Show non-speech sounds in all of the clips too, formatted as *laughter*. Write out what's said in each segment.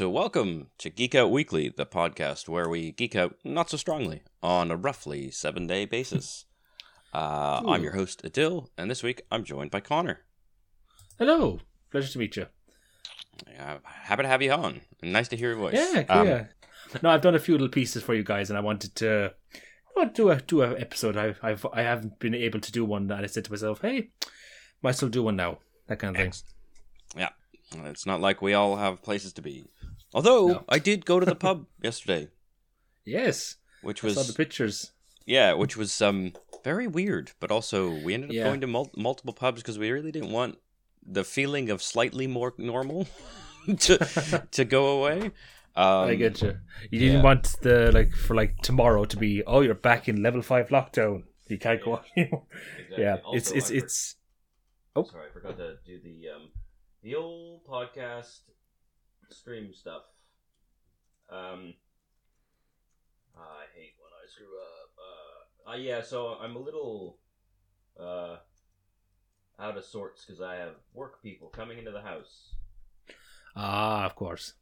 So, welcome to Geek Out Weekly, the podcast where we geek out not so strongly on a roughly seven day basis. *laughs* Uh, I'm your host, Adil, and this week I'm joined by Connor. Hello, pleasure to meet you. Uh, happy to have you on. Nice to hear your voice. Yeah, Um, yeah. No, I've done a few little pieces for you guys, and I wanted to to do a do a episode. I I've I haven't been able to do one, and I said to myself, hey, might still do one now. That kind of thing. Yeah, it's not like we all have places to be. Although No. I did go to the *laughs* pub yesterday, Yes, which I saw was the pictures. yeah, which was um very weird. But also we ended up Yeah. going to mul- multiple pubs because we really didn't want the feeling of slightly more normal *laughs* to *laughs* to go away. Um, I get you. You didn't yeah. want the like for like tomorrow to be. Oh, you're back in level five lockdown. You can't go. anymore. yeah, it's it's it's. Oh. Sorry, I forgot to do the um the old podcast stream stuff. Um, I hate when I screw up. Uh, uh yeah, so I'm a little uh out of sorts because I have work people coming into the house. Ah, of course.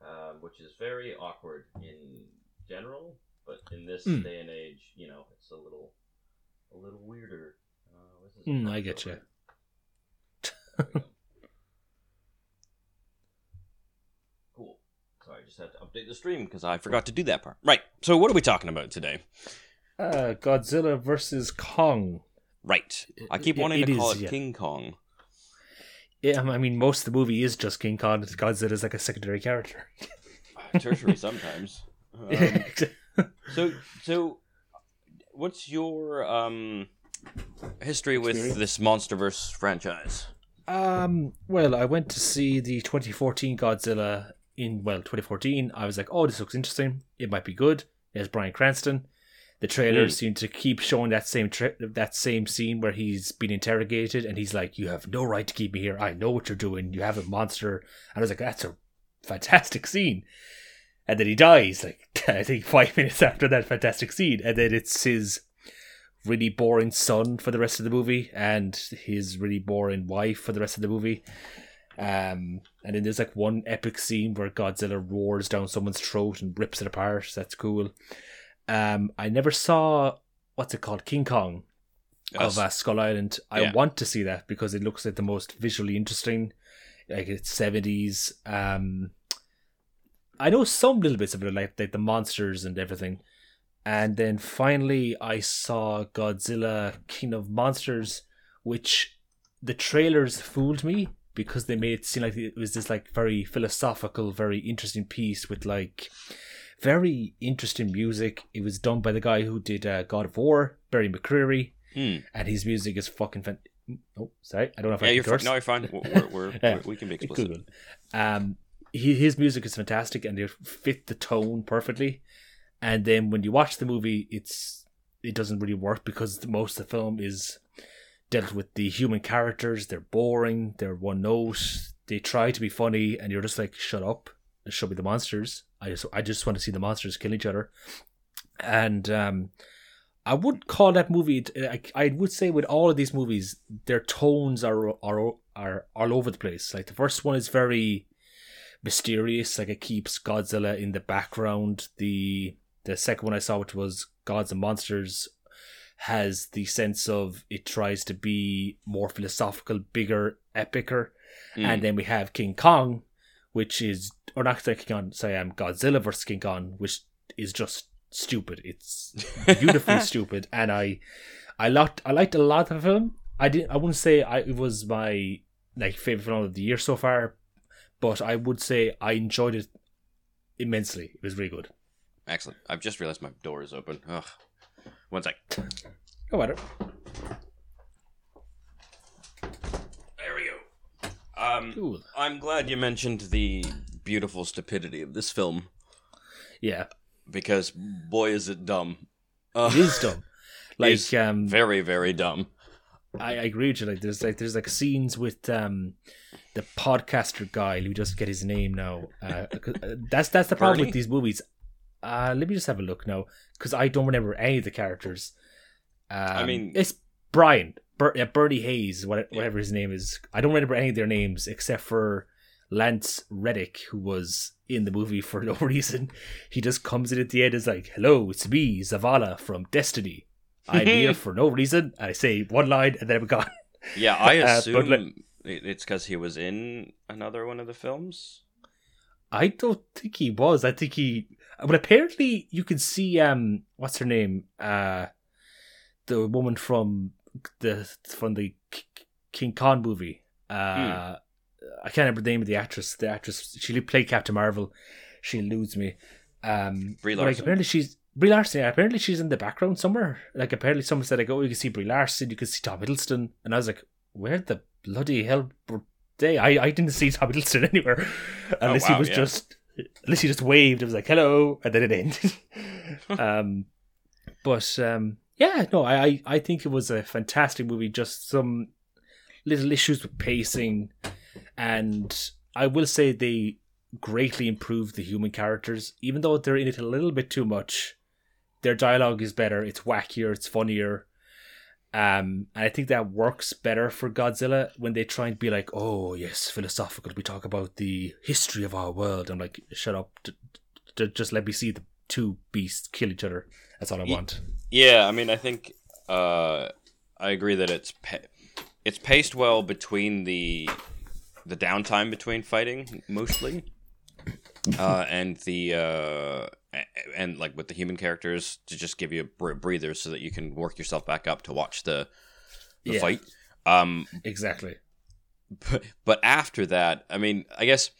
um, which is very awkward in general, but in this Hmm. day and age, you know, it's a little, a little weirder. Uh, not I get you. right. There we go. Cool. Sorry, I just had to update the stream because I forgot to do that part. Right. So, what are we talking about today? Uh, Godzilla versus Kong. Right. I keep It- wanting it to call it yeah. King Kong. Yeah, I mean, most of the movie is just King Kong. Godzilla is like a secondary character. *laughs* Tertiary sometimes. *laughs* Um, So, so, what's your um history with Experience? this MonsterVerse franchise? Um, well, I went to see the 2014 Godzilla in well 2014. I was like, oh, this looks interesting. It might be good. There's Bryan Cranston. The trailers Mm. seem to keep showing that same tra- that same scene where he's been interrogated and he's like, "You have no right to keep me here. I know what you're doing. You have a monster." And I was like, "That's a fantastic scene." And then he dies, like *laughs* I think five minutes after that fantastic scene, and then it's his really boring son for the rest of the movie, and his really boring wife for the rest of the movie. Um, and then there's like one epic scene where Godzilla roars down someone's throat and rips it apart. That's cool. Um, I never saw what's it called, King Kong of uh, Skull Island. I Yeah. want to see that because it looks like the most visually interesting. Like it's seventies. Um, I know some little bits of it, like, like the monsters and everything. And then finally, I saw Godzilla King of Monsters, which the trailers fooled me because they made it seem like it was this like very philosophical, very interesting piece with like very interesting music. It was done by the guy who did uh, God of War, Barry McCreary, Hmm. and his music is fucking fan. Oh, sorry, I don't know if Yeah, I you're can fine. No, you're fine. We're, we're, *laughs* we're, we can be explicit. Um, he, his music is fantastic, and they fit the tone perfectly. And then when you watch the movie, it's it doesn't really work because most of the film is dealt with the human characters. They're boring. They're one note. They try to be funny, and you're just like, shut up show me the monsters. I just I just want to see the monsters kill each other. And um, I would call that movie. I, I would say with all of these movies, their tones are are are all over the place. Like the first one is very mysterious, like it keeps Godzilla in the background. The the second one I saw, which was Gods and Monsters, has the sense of it tries to be more philosophical, bigger, epicer. Mm. And then we have King Kong, which is or not King Kong, sorry, I'm um, Godzilla versus King Kong, which is just stupid. It's *laughs* beautifully stupid, and I, I liked I liked a lot of the film. I didn't. I wouldn't say I it was my like favorite film of the year so far, but I would say I enjoyed it immensely. It was really good. Excellent. I've just realized my door is open. Ugh. One sec. Go at it. There we go. Um, Cool. I'm glad you mentioned the beautiful stupidity of this film Yeah, because boy is it dumb. Uh, it is dumb. *laughs* Like It's um, very very dumb. I, I agree with you. Like there's like there's like scenes with um the podcaster guy. who me just get his name now. Uh, 'cause, uh, that's that's the problem Bernie? with these movies. Uh, let me just have a look now because I don't remember any of the characters. Um, I mean- it's Brian. Ber- yeah, Bernie Hayes, what- whatever his name is. I don't remember any of their names except for Lance Reddick, who was in the movie for *laughs* no reason. He just comes in at the end and is like, "Hello, it's me, Zavala from Destiny. I'm *laughs* here for no reason." I say one line, and then I'm gone. Yeah, I *laughs* Uh, assume let- it- it's because he was in another one of the films. I don't think he was. I think he. But apparently, you can see um, what's her name? Uh, the woman from the from the King Kong movie. Uh, I can't remember the name of the actress. The actress she played Captain Marvel. She eludes me. Um, Brie but, Like apparently she's Brie Larson. Yeah, apparently she's in the background somewhere. Like apparently someone said like, oh, you can see Brie Larson, you can see Tom Hiddleston, and I was like, where the bloody hell were they? I I didn't see Tom Hiddleston *laughs* anywhere, unless wow, he was yeah. just he just waved. It was like hello, and then it ended. *laughs* um, but um, yeah, no, I, I I think it was a fantastic movie. Just some little issues with pacing, and I will say they greatly improved the human characters, even though they're in it a little bit too much. Their dialogue is better. It's wackier. It's funnier. Um, and I think that works better for Godzilla when they try and be like, "Oh yes, philosophical. We talk about the history of our world." I'm like, "Shut up! D- d- just let me see the two beasts kill each other. That's all I want." Yeah, I mean, I think uh, I agree that it's pa- it's paced well between the the downtime between fighting mostly, *laughs* uh, and the uh, and like with the human characters to just give you a br- breather so that you can work yourself back up to watch the the Yeah. fight. Um, Exactly. but, but after that, I mean, I guess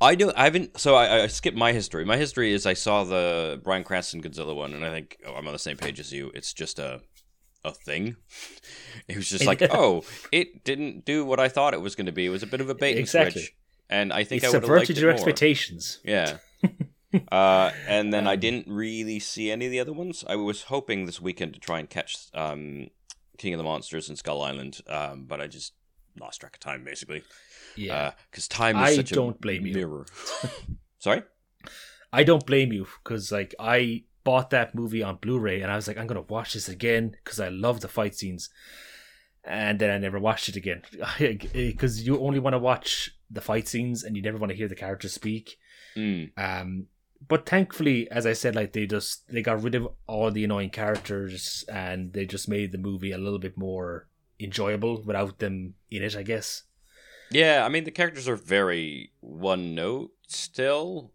I do. I haven't. So I, I skipped my history. My history is I saw the Bryan Cranston Godzilla one, and I think oh, I'm on the same page as you. It's just a a thing. *laughs* It was just like, *laughs* oh, it didn't do what I thought it was going to be. It was a bit of a bait and Exactly. switch, and I think It I would have liked subverted it your expectations. Yeah. *laughs* uh, and then I Um, didn't really see any of the other ones. I was hoping this weekend to try and catch um, King of the Monsters and Skull Island, um, but I just lost track of time basically. Yeah. Because time is I such don't a blame you. mirror. *laughs* Sorry. I don't blame you because like I bought that movie on Blu-ray and I was like I'm gonna watch this again because I love the fight scenes, and then I never watched it again *laughs* because you only want to watch the fight scenes and you never want to hear the characters speak. Mm. Um, but thankfully, as I said, like they just they got rid of all the annoying characters and they just made the movie a little bit more enjoyable without them in it. I guess. Yeah, I mean the characters are very one note still.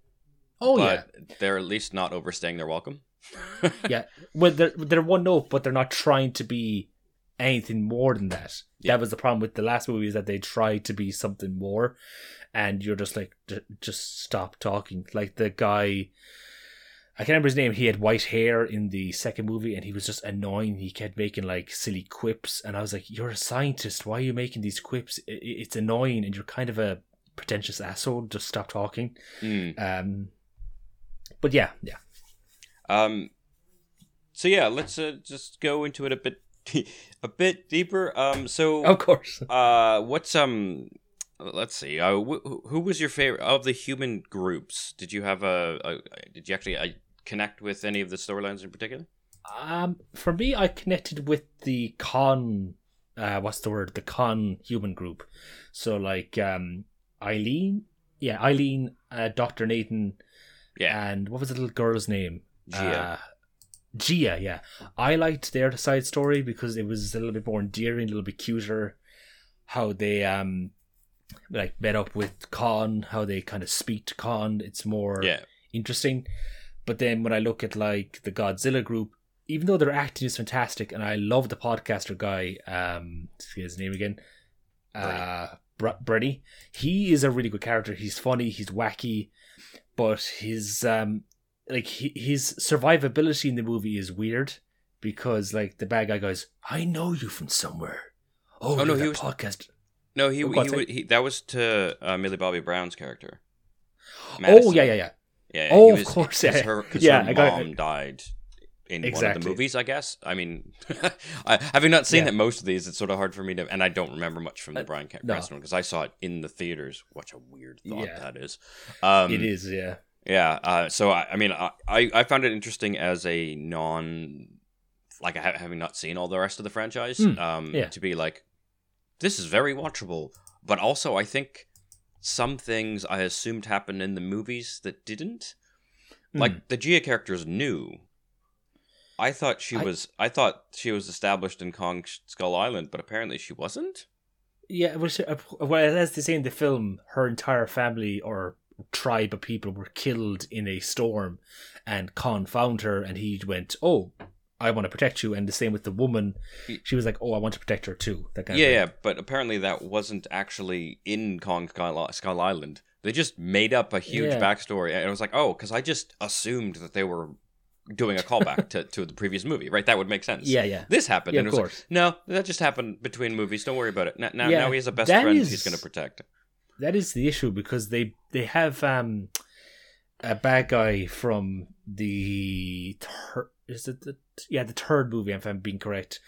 Oh yeah. they're at least not overstaying their welcome. yeah, *laughs* yeah. Well, they're they're one note, but they're not trying to be anything more than that. Yeah. That was the problem with the last movie is that they tried to be something more, and you're just like, "J- just stop talking. Like the guy, I can't remember his name. He had white hair in the second movie, and he was just annoying. He kept making like silly quips, and I was like, "You're a scientist. Why are you making these quips? It's annoying, and you're kind of a pretentious asshole. Just stop talking." Mm. Um, but yeah, yeah. Um, so yeah, let's uh, just go into it a bit, a bit deeper. Um, so Of course. uh, what's um, let's see. Uh, wh- who was your favorite of the human groups? Did you have a? a did you actually uh, connect with any of the storylines in particular? Um, for me, I connected with the con. Uh, what's the word? The con human group. So like um, Ilene, yeah, Ilene, uh, Doctor Nathan, Yeah, and what was the little girl's name? Jia. Jia, yeah. I liked their side story because it was a little bit more endearing, a little bit cuter. How they um like met up with Kong, how they kind of speak to Kong. It's more yeah, interesting. But then when I look at like the Godzilla group, even though their acting is fantastic, and I love the podcaster guy, um, see his name again, uh, Br- Bernie. He is a really good character. He's funny. He's wacky, but his um, like he, his survivability in the movie is weird because like the bad guy goes, "I know you from somewhere." Oh, Oh, no, he was- podcast. No, he, Oh, he, go on, say- would- he that was to uh, Millie Bobby Brown's character. Oh yeah, yeah, yeah. yeah. Oh, he of course. yeah. Her, Yeah, her I got mom it. died in one of the movies. I guess. I mean, *laughs* I, having not seen Yeah. it most of these, it's sort of hard for me to, and I don't remember much from the Uh, Brian Ca- no. One because I saw it in the theaters. What a weird thought Yeah. that is. Um, it is, yeah. Yeah. Uh, so I, I mean, I, I found it interesting as a non like ha- having not seen all the rest of the franchise, Mm, um, yeah. to be like, this is very watchable. But also, I think some things I assumed happened in the movies that didn't. Hmm. Like the Jia characters knew. I thought she I- was. I thought she was established in Kong Skull Island, but apparently she wasn't. Yeah, well, she- uh, well, as they say in the film, her entire family or tribe of people were killed in a storm, and Kong found her, and he went, "Oh, I want to protect you." And the same with the woman, she was like, "Oh, I want to protect her too." That kind Yeah, yeah, but apparently that wasn't actually in Kong Skull, Skull Island. They just made up a huge Yeah. backstory, and it was like, oh, because I just assumed that they were doing a callback *laughs* to, to the previous movie, right? That would make sense. yeah, yeah. This happened, Yeah, and it of was course. like, no, that just happened between movies. Don't worry about it. Now, now, Yeah, now he has a best friend is- he's going to protect. That is the issue because they they have um a bad guy from the third is it the yeah the third movie if I'm being correct.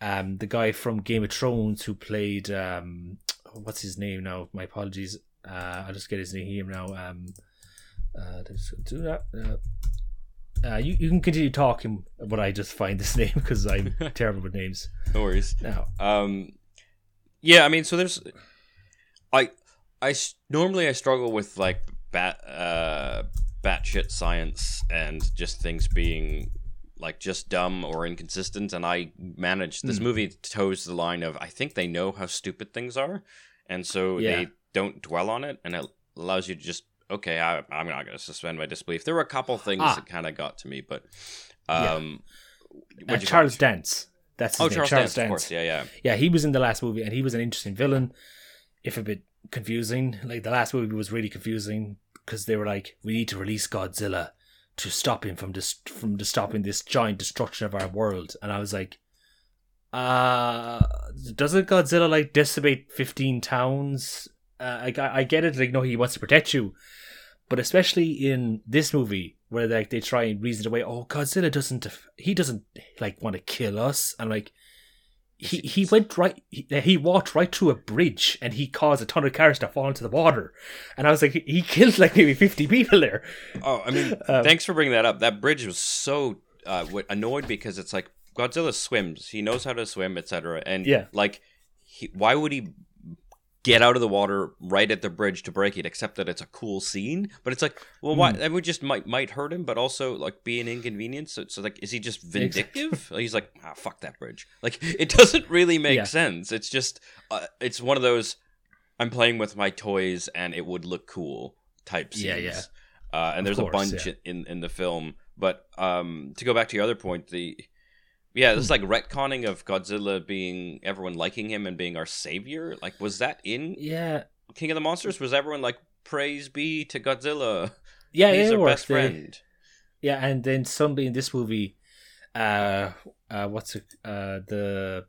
Um, the guy from Game of Thrones who played um what's his name now? My apologies. Uh, I'll just get his name now. Um, uh, do that. Uh, uh, you, you can continue talking, but I just find this *laughs* name because I'm *laughs* terrible with names. No worries. Now, Um, yeah, I mean, so there's, I, I normally I struggle with like bat, uh, batshit science and just things being like just dumb or inconsistent, and I manage this Hmm. movie toes the line of I think they know how stupid things are, and so Yeah. they don't dwell on it, and it allows you to just okay, I, I'm not going to suspend my disbelief. There were a couple things Ah. that kind of got to me, but Yeah. um, uh, you call Charles? Dance. That's his Oh, name. Charles, Charles Dance, of course, yeah, yeah. yeah, he was in the last movie, and he was an interesting villain, if a bit confusing. Like the last movie was really confusing because they were like, "We need to release Godzilla to stop him from dis- from stopping this giant destruction of our world," and I was like, "Uh, doesn't Godzilla like decimate fifteen towns?" Uh, I I get it, like no, he wants to protect you, but especially in this movie where like they try and reason away. Oh, Godzilla doesn't he doesn't like want to kill us, and like he he went right he, he walked right through a bridge and he caused a ton of cars to fall into the water, and I was like he, killed like maybe fifty people there. Oh, I mean, *laughs* Um, thanks for bringing that up. That bridge was so uh, annoyed because it's like Godzilla swims. He knows how to swim, etc. And Yeah. like, he, why would he get out of the water right at the bridge to break it? Except that it's a cool scene. But it's like, well, why? Hmm. That would just might might hurt him, but also like be an inconvenience. So, so like, is he just vindictive? *laughs* He's like, ah, fuck that bridge. Like, it doesn't really make Yeah. sense. It's just, uh, it's one of those. I'm playing with my toys and it would look cool type scenes. Yeah, yeah. Uh, and Of there's course, a bunch yeah. in in the film. But um, to go back to your other point, the yeah, this is like retconning of Godzilla being everyone liking him and being our savior. Like, was that in Yeah, King of the Monsters? Was everyone like, "Praise be to Godzilla, *laughs* yeah, he's yeah, our best. Friend"? Yeah, and then suddenly in this movie, uh, uh, what's it? Uh, the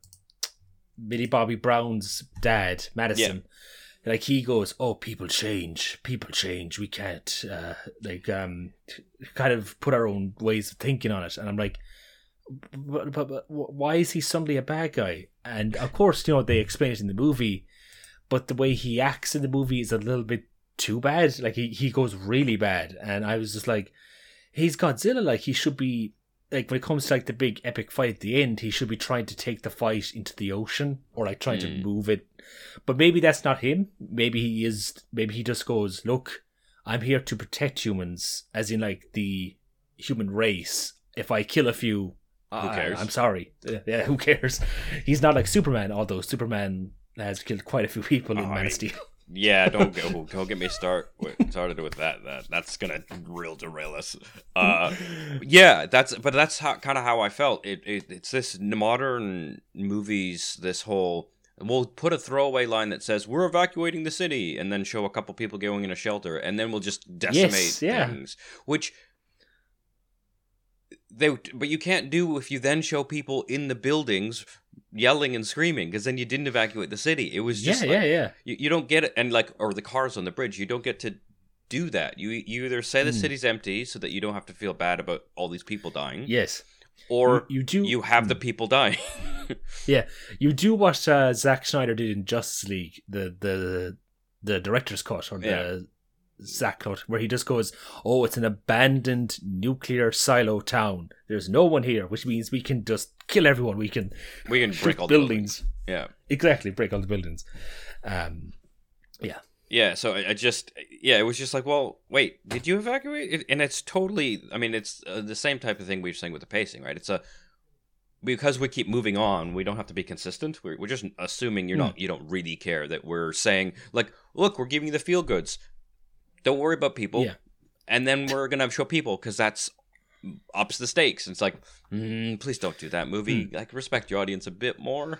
Millie Bobby Brown's dad, Madison. Like he goes, oh, people change, people change. We can't, uh, like, um, kind of put our own ways of thinking on it. And I'm like, but, but, but why is he suddenly a bad guy? And of course, you know they explain it in the movie, but the way he acts in the movie is a little bit too bad. Like he he goes really bad, and I was just like, he's Godzilla. Like he should be like when it comes to like the big epic fight at the end, he should be trying to take the fight into the ocean or like trying to Mm. move it. But maybe that's not him. Maybe he is. Maybe he just goes, look, I'm here to protect humans, as in like the human race. If I kill a few, Who I- cares? I'm sorry. Uh, *laughs* Yeah, who cares? He's not like Superman, although Superman has killed quite a few people in Oh, Man of Steel. *laughs* Yeah, don't go don't get me start with, started with that. That that's gonna real derail us. Uh, yeah, that's but that's how kind of how I felt. It, it it's this modern movies. This whole we'll put a throwaway line that says we're evacuating the city, and then show a couple people going in a shelter, and then we'll just decimate Yes, yeah. things. Which they but you can't do if you then show people in the buildings yelling and screaming because then you didn't evacuate the city. It was Yeah, just like, yeah, yeah. you, you don't get it and like or the cars on the bridge you don't get to do that you you either say the Hmm. city's empty so that you don't have to feel bad about all these people dying Yes. or you, you do. you have the Hmm. people dying *laughs* Yeah, you do what uh, Zack Snyder did in Justice League, the the the director's cut or the Yeah. Zacklot, where he just goes, "Oh, it's an abandoned nuclear silo town. There's no one here, which means we can just kill everyone. We can We can break *laughs* all the buildings. buildings. Yeah. Exactly, break all the buildings. Um, yeah, Yeah, so I, I just yeah, it was just like, well, wait, did you evacuate? It, and it's totally, I mean, it's uh, the same type of thing we were saying with the pacing, right? It's a because we keep moving on, we don't have to be consistent. We're, we're just assuming you're not, you don't really care that we're saying like, look, we're giving you the feel goods. Don't worry about people, Yeah. and then we're gonna show people because that's ups the stakes. It's like, mm, please don't do that movie. Like, respect your audience a bit more.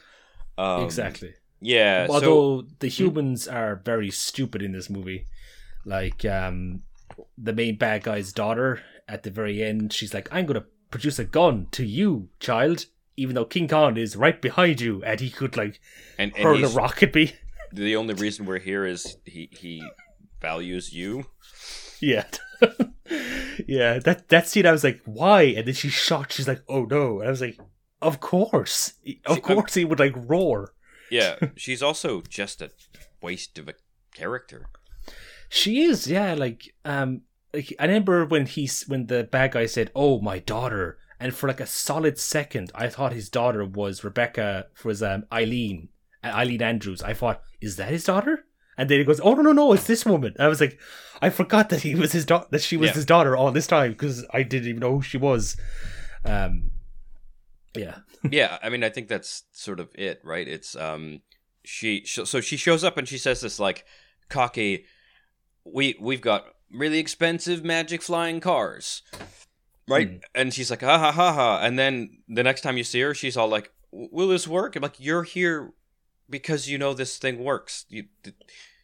Um, exactly. Yeah. so, Although the humans are very stupid in this movie, like um, the main bad guy's daughter at the very end, she's like, "I'm gonna produce a gun to you, child." Even though King Kong is right behind you, and he could like and, and hurl a rocket be. the only reason we're here is he he values you. Yeah. *laughs* yeah, that that scene I was like, why? And then she shot, she's like, oh no. And I was like, of course. Of See, I'm- course he would like roar. Yeah, *laughs* she's also just a waste of a character. She is, yeah, like um like I remember when he's when the bad guy said, Oh, my daughter and for like a solid second I thought his daughter was Rebecca was um Ilene uh, Ilene Andrews. I thought, is that his daughter? And then he goes, "Oh no, no, no! It's this woman." I was like, I forgot that he was his daughter, that she was Yeah. his daughter all this time because I didn't even know who she was. Um, yeah, *laughs* yeah, I mean, I think that's sort of it, right? It's um, she sh- so she shows up and she says this like cocky, we we've got really expensive magic flying cars, right? Mm. And she's like ha ha ha ha, and then the next time you see her, she's all like, "Will this work?" I'm like, "You're here because you know this thing works. You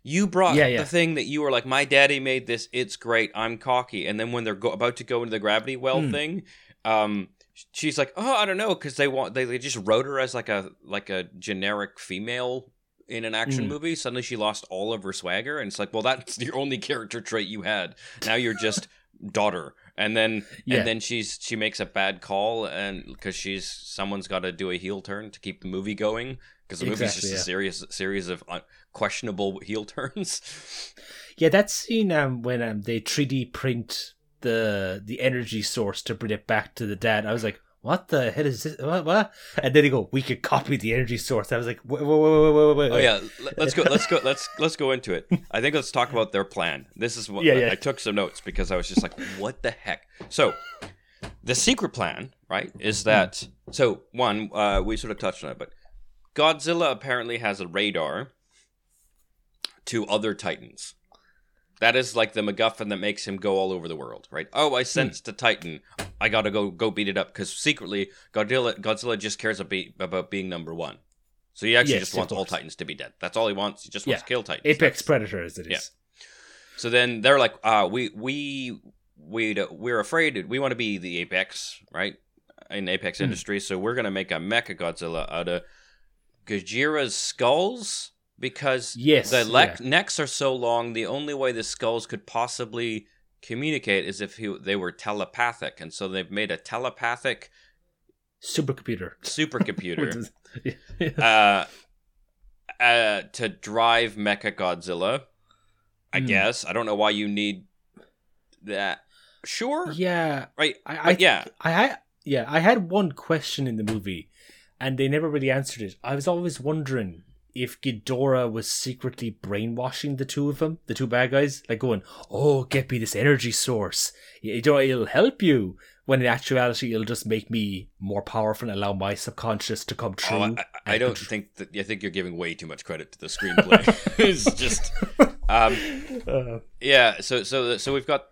you brought Yeah, yeah. the thing that you were like, my daddy made this. It's great. I'm cocky." And then when they're go- about to go into the gravity well Mm. thing, um, she's like, "Oh, I don't know," because they want they, they just wrote her as like a like a generic female in an action Mm. movie. Suddenly, she lost all of her swagger, and it's like, well, that's *laughs* the only character trait you had. Now you're just *laughs* daughter, and then Yeah. and then she's she makes a bad call, and because she's someone's got to do a heel turn to keep the movie going. Because the movie's Exactly, just yeah. a serious series of un- questionable heel turns. yeah. That scene um when um they three D print the the energy source to bring it back to the dad. I was like, what the hell is this? What? what? And then they go, we could copy the energy source. I was like, wait, wait, wait, wait, wait, wait. Oh yeah, let's go. Let's go. Let's let's go into it. I think let's talk about their plan. This is what Yeah, I. I took some notes because I was just like, what the heck? So, the secret plan, right, is that so one uh, we sort of touched on it, but Godzilla apparently has a radar to other titans. That is like the MacGuffin that makes him go all over the world, right? Oh, I sensed a Titan. I gotta go go beat it up because secretly Godzilla Godzilla just cares about, being number one. So he actually Yes, just wants all. Titans to be dead. That's all he wants. He just wants Yeah. to kill Titans. Apex That's- Predator as it is. Yeah. So then they're like, uh, we we we we're afraid we want to be the Apex, right? In Apex Hmm. industry, so we're gonna make a Mecha Godzilla out of Ghidorah's skulls because Yes, the le- necks are so long. The only way the skulls could possibly communicate is if he, they were telepathic, and so they've made a telepathic Supercomputer. supercomputer *laughs* uh, uh, to drive Mecha Godzilla. I Hmm. guess I don't know why you need that. Sure, yeah, right? I, I yeah, I had yeah, I had one question in the movie, and they never really answered it. I was always wondering if Ghidorah was secretly brainwashing the two of them, the two bad guys, like going, "Oh, get me this energy source. You know, it'll help you." When in actuality, it'll just make me more powerful and allow my subconscious to come true. Oh, I, I, I don't contr- think that. I think you're giving way too much credit to the screenplay. *laughs* *laughs* it's just, um, Uh, yeah. So, so, so we've got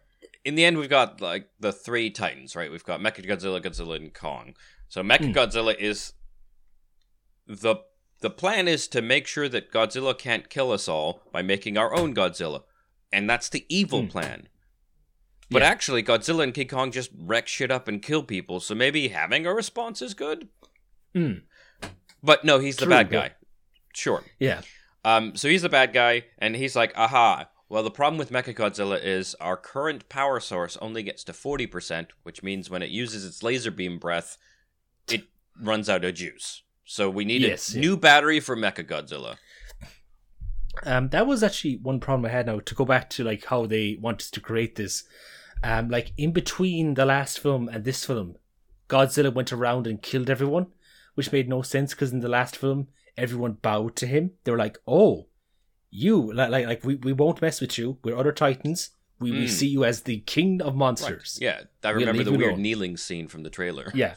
in the end, we've got like the three Titans, right? We've got Mecha Godzilla, Godzilla, and Kong. So, Mecha Hmm. Godzilla is the the plan is to make sure that Godzilla can't kill us all by making our own Godzilla, and that's the evil Hmm. plan. But Yeah. actually, Godzilla and King Kong just wreck shit up and kill people. So maybe having a response is good. mm, But no, he's the bad guy. Sure. yeah, Um, so he's the bad guy, and he's like, aha. Well, the problem with Mechagodzilla is our current power source only gets to 40%, which means when it uses its laser beam breath, it runs out of juice. So we need Yes, a yeah. new battery for Mechagodzilla. Um, that was actually one problem I had now. To go back to like how they wanted to create this, um, like in between the last film and this film, Godzilla went around and killed everyone, which made no sense because in the last film everyone bowed to him. They were like, "Oh, you like like, like we, we won't mess with you. We're other titans. We, we Mm. see you as the king of monsters." Yeah, I remember the weird kneeling scene from the trailer. Yeah.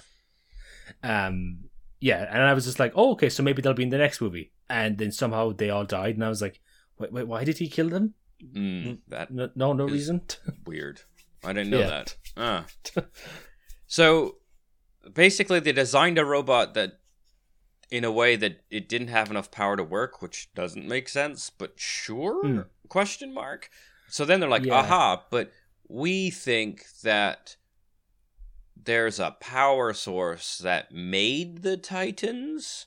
Um. Yeah, and I was just like, "Oh, okay, so maybe they'll be in the next movie." And then somehow they all died, and I was like, "Wait, wait, why did he kill them? Mm, that No, no, no reason." *laughs* weird. I didn't know Yeah. that. Ah. so basically, they designed a robot that, in a way that it didn't have enough power to work, which doesn't make sense. But sure? Hmm. Question mark. So then they're like, Yeah. aha! But we think that there's a power source that made the Titans.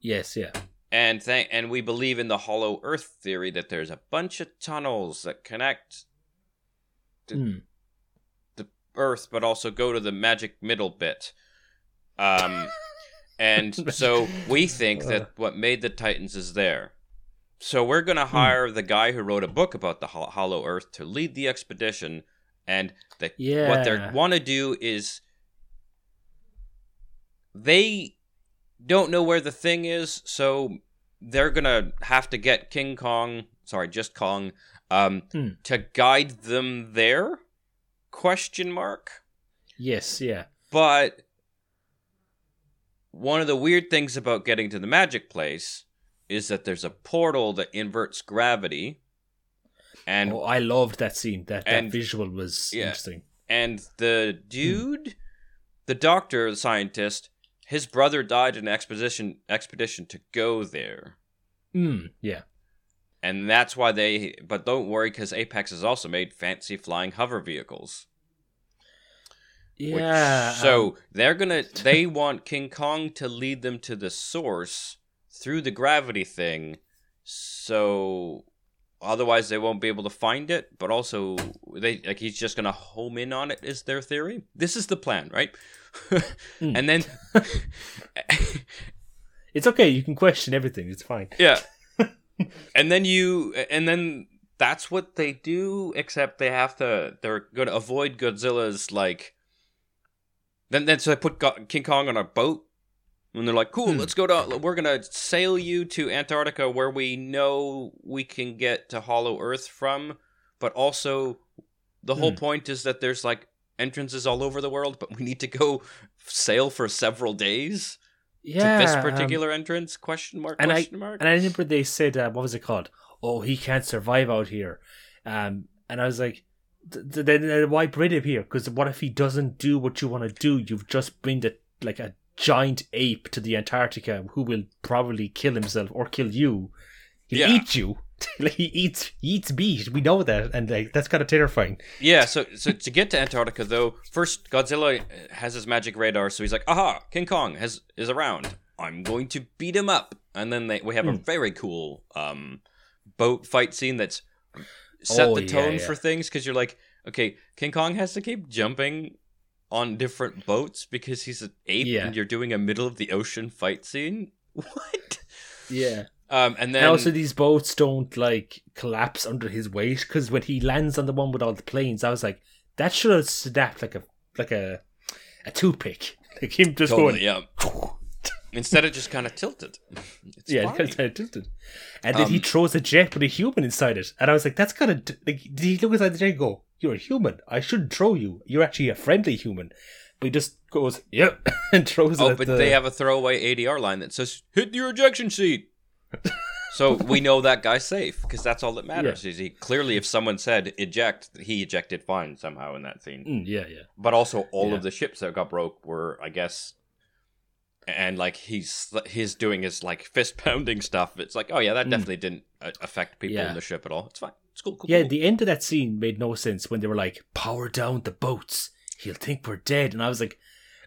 yes, yeah. And th- and we believe in the hollow earth theory that there's a bunch of tunnels that connect D- Hmm. the earth but also go to the magic middle bit. Um and *laughs* so we think Uh. that what made the titans is there. So we're going to Hmm. hire the guy who wrote a book about the Hol- hollow earth to lead the expedition and the Yeah. what they want to do is they don't know where the thing is, so they're gonna have to get King Kong, sorry, just Kong, um, Hmm. to guide them there? Question mark. Yes, yeah. But one of the weird things about getting to the magic place is that there's a portal that inverts gravity, and oh, I loved that scene. That, that visual was yeah. interesting. and the dude, the doctor, the scientist, his brother died in an expedition expedition to go there, Mm, yeah. and that's why they. But don't worry, because Apex has also made fancy flying hover vehicles. which- Yeah. so um, they're gonna. *laughs* They want King Kong to lead them to the source through the gravity thing, so. Otherwise, they won't be able to find it. But also, they like he's just gonna home in on it. Is their theory? This is the plan, right? Hmm. *laughs* and then, *laughs* it's okay. You can question everything. It's fine. yeah, *laughs* and then you, and then that's what they do. Except they have to. They're gonna avoid Godzilla's like. Then, then so they put King Kong on a boat, and they're like, "Cool, Hmm. let's go to. We're gonna sail you to Antarctica, where we know we can get to Hollow Earth from, but also the whole Hmm. point is that there's like entrances all over the world, but we need to go sail for several days Yeah. to this um, particular entrance? Question mark? and I- Question mark? And I remember they said, uh, what was it called? Oh, he can't survive out here. Um, and I was like, th- th- then then why bring him here? Because what if he doesn't do what you want to do? You've just been the, like a giant ape to the Antarctica who will probably kill himself or kill you. He'll Yeah. eat you. *laughs* like he eats he eats meat. We know that, and like that's kind of terrifying. Yeah, so so to get to Antarctica though, first Godzilla has his magic radar, so he's like, "Aha, King Kong has is around. I'm going to beat him up." And then they we have a Hmm. very cool um boat fight scene that's set Oh, the yeah, tone yeah. for things cuz you're like, "Okay, King Kong has to keep jumping on different boats because he's an ape Yeah. and you're doing a middle of the ocean fight scene." *laughs* What? Yeah. Um and then and also, these boats don't like collapse under his weight because when he lands on the one with all the planes, I was like, that should have snapped like a like a a toothpick. *laughs* Like him just totally, going, yeah. *laughs* Instead it just kind of tilted. *laughs* It's yeah, fine. kind of tilted. And then he Um, throws a jet with a human inside it, and I was like, that's kind of like. Did he look inside the jet and go, "You're a human. I shouldn't throw you. You're actually a friendly human." But he just goes, "Yep," *laughs* and throws it. Oh, but the- they have a throwaway ADR line that says "Hit your ejection seat." *laughs* so we know that guy's safe because that's all that matters. Is he clearly, if someone said eject, he ejected fine somehow in that scene. Mm, yeah, yeah. But also, all Yeah. of the ships that got broke were, I guess, and like he's he's doing his like fist *laughs* pounding stuff. It's like, oh yeah, that Mm. definitely didn't uh, affect people Yeah. in the ship at all. It's fine. It's cool. cool Yeah, cool. the end of that scene made no sense when they were like, "Power down the boats. He'll think we're dead." And I was like,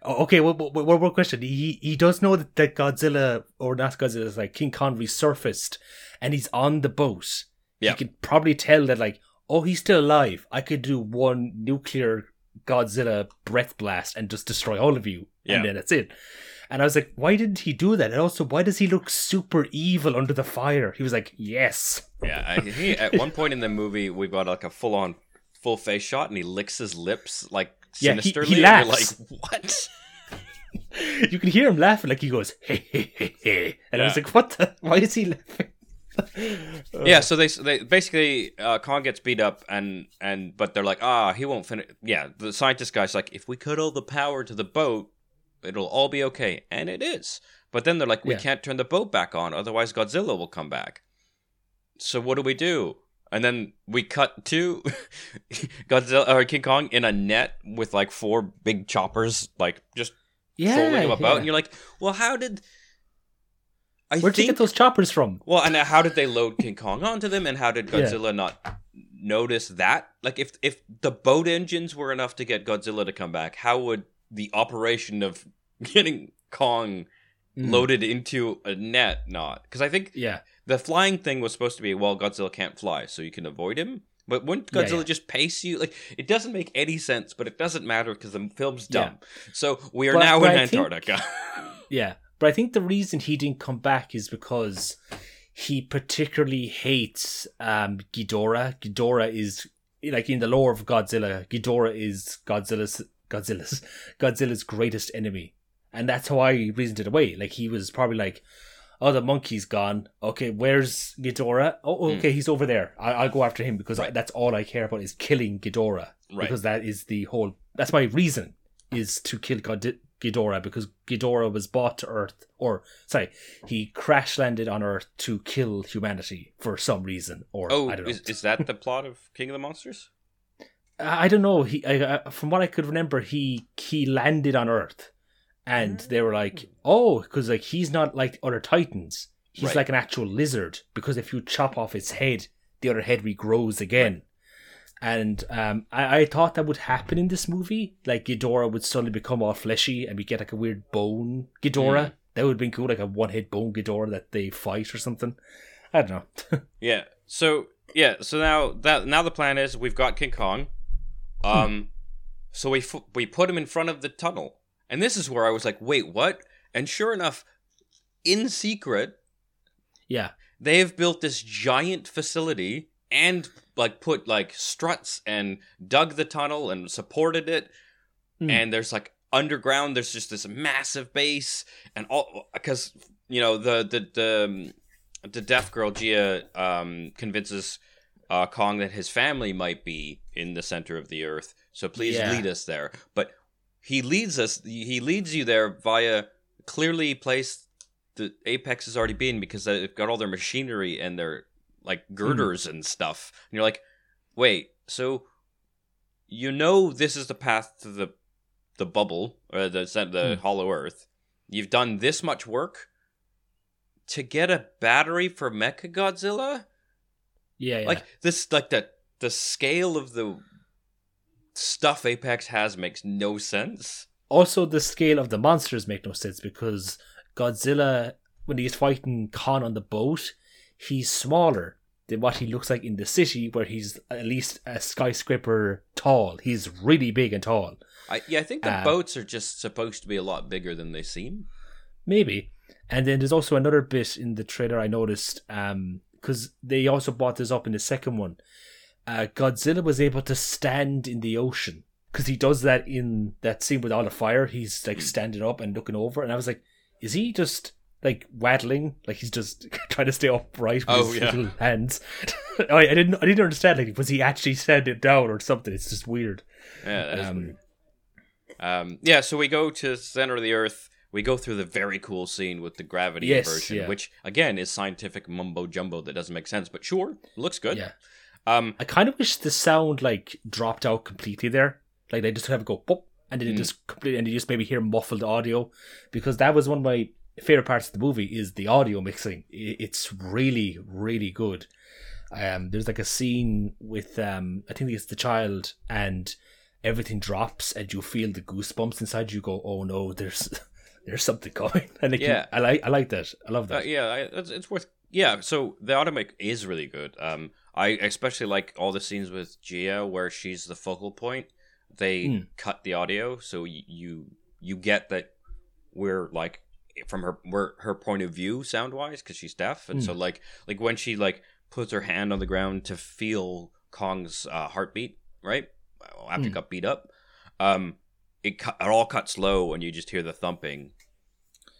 oh, "Okay, one well, one question. He he does know that, that Godzilla or not Godzilla is like King Kong resurfaced, and he's on the boat. Yeah. He can probably tell that like, oh, he's still alive. I could do one nuclear Godzilla breath blast and just destroy all of you, Yeah. and then that's it." And I was like, why didn't he do that? And also, why does he look super evil under the fire? He was like, yes. Yeah, I, he, at one point in the movie, we got like a full on full face shot, and he licks his lips like sinisterly. Yeah, he- he you're like, laughs. what? *laughs* You can hear him laughing like he goes, hey, hey, hey, hey. And I was like, what the? Why is he laughing? *laughs* yeah, so they they basically uh, Kong gets beat up, and and but they're like, ah, he won't finish. Yeah, the scientist guy's like, if we cut all the power to the boat, it'll all be okay, and it is. But then they're like, we Yeah. can't turn the boat back on, otherwise Godzilla will come back. So what do we do? And then we cut to *laughs* Godzilla or King Kong in a net with like four big choppers, like just Yeah. trolling him about, yeah. and you're like, well, how did? I Where'd you get those choppers from? well, and how did they load King Kong onto them, and how did Yeah. Godzilla not notice that? Like, if if the boat engines were enough to get Godzilla to come back, how would the operation of *laughs* getting Kong Mm. loaded into a net not? Because I think Yeah. the flying thing was supposed to be well, Godzilla can't fly, so you can avoid him. But wouldn't Godzilla yeah. just pace you? Like, it doesn't make any sense, but it doesn't matter because the film's Yeah. dumb. So we are But- now but in I think- Antarctica. *laughs* Yeah. But I think the reason he didn't come back is because he particularly hates um, Ghidorah. Ghidorah is like in the lore of Godzilla. Ghidorah is Godzilla's Godzilla's *laughs* Godzilla's greatest enemy, and that's how I reasoned it away. Like he was probably like, "Oh, the monkey's gone. Okay, where's Ghidorah? Oh, oh hmm. okay, he's over there. I- I'll go after him because I, that's all I care about is killing Ghidorah. Right. Because that is the whole. That's my reason is to kill God- Ghidorah because Ghidorah was brought to Earth, or sorry, he crash landed on Earth to kill humanity for some reason, or oh, I don't know. is, is that *laughs* the plot of King of the Monsters? I don't know. He, I, I, from what I could remember, he he landed on Earth, and they were like, "Oh, because like he's not like other Titans. He's Right. like an actual lizard. Because if you chop off its head, the other head regrows again." And um, I, I thought that would happen in this movie. Like Ghidorah would suddenly become all fleshy, and we get like a weird bone Ghidorah. That would have been cool, like a one hit bone Ghidorah that they fight or something. I don't know. *laughs* Yeah. So yeah. So now that now the plan is we've got King Kong. Um, so we fu- we put him in front of the tunnel, and this is where I was like, wait, what? And sure enough, in secret, yeah, they have built this giant facility and like put like struts and dug the tunnel and supported it. Hmm. And there's like underground. There's just this massive base and all because you know the the the um, the deaf girl Jia um, convinces uh, Kong that his family might be in the center of the earth. So please Yeah. lead us there. But he leads us. He leads you there via clearly placed. The Apex has already been because they've got all their machinery and their like girders and stuff. And you're like, wait, so you know this is the path to the the bubble or the the Hmm. Hollow Earth. You've done this much work to get a battery for Mecha Godzilla. Yeah, yeah. Like this, like the the scale of the stuff Apex has makes no sense. also the scale of the monsters make no sense because Godzilla when he's fighting Kong on the boat, he's smaller than what he looks like in the city where he's at least a skyscraper tall. He's really big and tall. I, yeah, I think the Uh, boats are just supposed to be a lot bigger than they seem. Maybe. And then there's also another bit in the trailer I noticed um because they also brought this up in the second one. Uh, Godzilla was able to stand in the ocean because he does that in that scene with all the fire. He's like standing up and looking over, and I was like, is he just like waddling? Like he's just *laughs* trying to stay upright with Oh, his yeah. little hands. *laughs* I, I didn't. I didn't understand. Like, was he actually standing down or something? It's just weird. Yeah, Um, weird. Um, yeah, so we go to the center of the Earth. We go through the very cool scene with the gravity Yes, inversion, yeah. which again is scientific mumbo jumbo that doesn't make sense, but sure, looks good. Yeah. Um, I kind of wish the sound like dropped out completely there. Like they just have it go pop, and then it Mm. just completely, and you just maybe hear muffled audio, because that was one of my favorite parts of the movie is the audio mixing. It's really, really good. Um, there's like a scene with um, I think it's the child, and everything drops, and you feel the goosebumps inside you. Go, oh no, there's there's something *laughs* coming, and Yeah. I like I like that. I love uh, that. yeah, I, it's, it's worth. Yeah, so the automake is really good. Um, I especially like all the scenes with Jia where she's the focal point. They Hmm. cut the audio, so y- you you get that we're like from her we're her point of view sound wise because she's deaf and so Hmm. like like when she like puts her hand on the ground to feel kong's uh, heartbeat right after it Hmm. got beat up um it, cut, it all cuts low and you just hear the thumping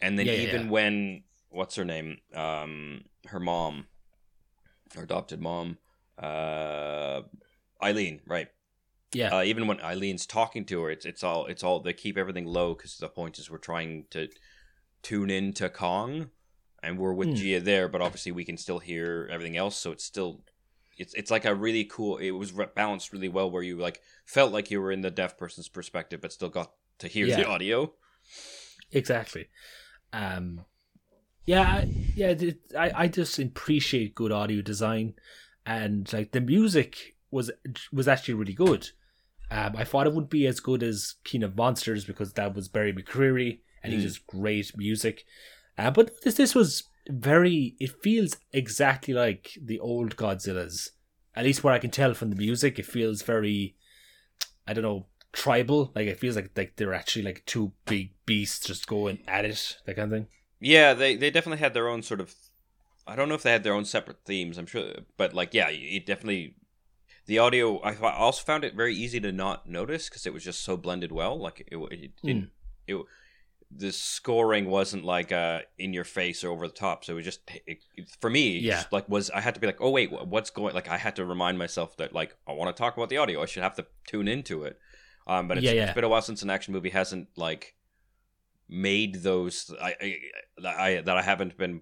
and then Yeah, yeah, even yeah. when what's her name um her mom her adopted mom uh Ilene right Yeah. uh, even when Ilene's talking to her, it's it's all it's all they keep everything low because the point is we're trying to tune in to Kong, and we're with Hmm. Jia there, but obviously we can still hear everything else. So it's still it's it's like a really cool. It was re- balanced really well where you like felt like you were in the deaf person's perspective, but still got to hear the audio. Exactly. Um, yeah, I, yeah. it- I I just appreciate good audio design, and like the music was was actually really good. Um, I thought it wouldn't be as good as King of Monsters because that was Bear McCreary and he Mm. does great music. Uh, but this this was very. It feels exactly like the old Godzillas. At least what I can tell from the music, it feels very. I don't know tribal. Like it feels like like they're actually like two big beasts just going at it, that kind of thing. Yeah, they they definitely had their own sort of. I don't know if they had their own separate themes. I'm sure, but like, yeah, it definitely. The audio, I also found it very easy to not notice because it was just so blended well. Like it, it didn't. It, the scoring wasn't like uh in your face or over the top. So it was just it, it- for me. Yeah. just, like was I had to be like, oh wait, what's going? Like I had to remind myself that like I want to talk about the audio. I should have to tune into it. Um, but it's, Yeah, yeah. it's been a while since an action movie hasn't like made those I, I, I that I haven't been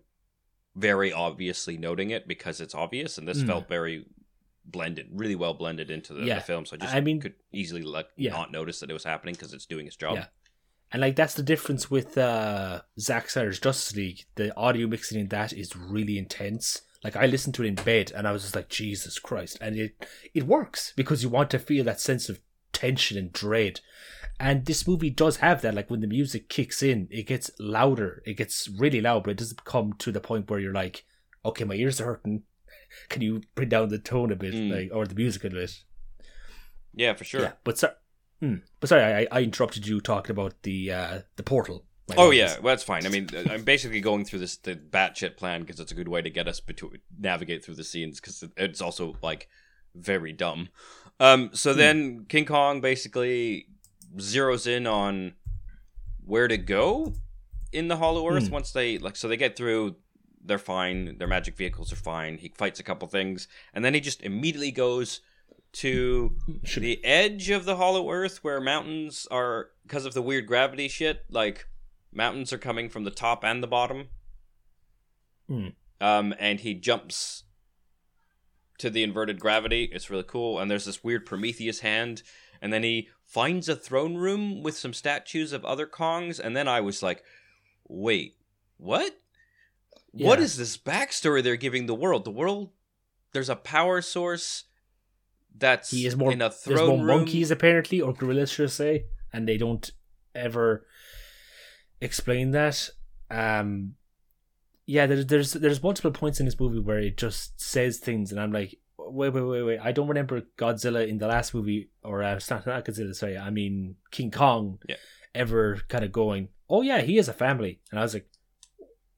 very obviously noting it because it's obvious, and this Mm. felt very blended, really well blended into the, Yeah. the film. So I just I mean- could easily like Yeah. not notice that it was happening because it's doing its job. Yeah. And like that's the difference with uh Zack Snyder's Justice League. The audio mixing in that is really intense. Like I listened to it in bed and I was just like, Jesus Christ. And it it works because you want to feel that sense of tension and dread. And this movie does have that. Like when the music kicks in, it gets louder. It gets really loud, but it doesn't come to the point where you're like, okay, my ears are hurting. *laughs* Can you bring down the tone a bit, Mm. like or the music a bit? Yeah, for sure. Yeah, but sorry, but sorry, I, I interrupted you talking about the uh, the portal. My Oh yeah, well, that's fine. I mean, I'm basically going through this the batshit plan because it's a good way to get us to navigate through the scenes because it's also like very dumb. Um, so Hmm. then King Kong basically zeroes in on where to go in the Hollow Earth Hmm. once they like. So they get through. They're fine. Their magic vehicles are fine. He fights a couple things, and then he just immediately goes to the edge of the hollow earth where mountains are because of the weird gravity shit like mountains are coming from the top and the bottom Hmm. um and he jumps to the inverted gravity it's really cool and there's this weird prometheus hand and then he finds a throne room with some statues of other kongs and then i was like wait what what Yeah. is this backstory they're giving the world the world there's a power source that's he is more in a there's throne more room. monkeys apparently, or gorillas, should I say, and they don't ever explain that. Um, yeah, there's there's there's multiple points in this movie where it just says things, and I'm like, wait, wait, wait, wait. I don't remember Godzilla in the last movie, or uh, it's not not Godzilla. Sorry, I mean King Kong. Yeah. Ever kind of going, oh yeah, he has a family, and I was like,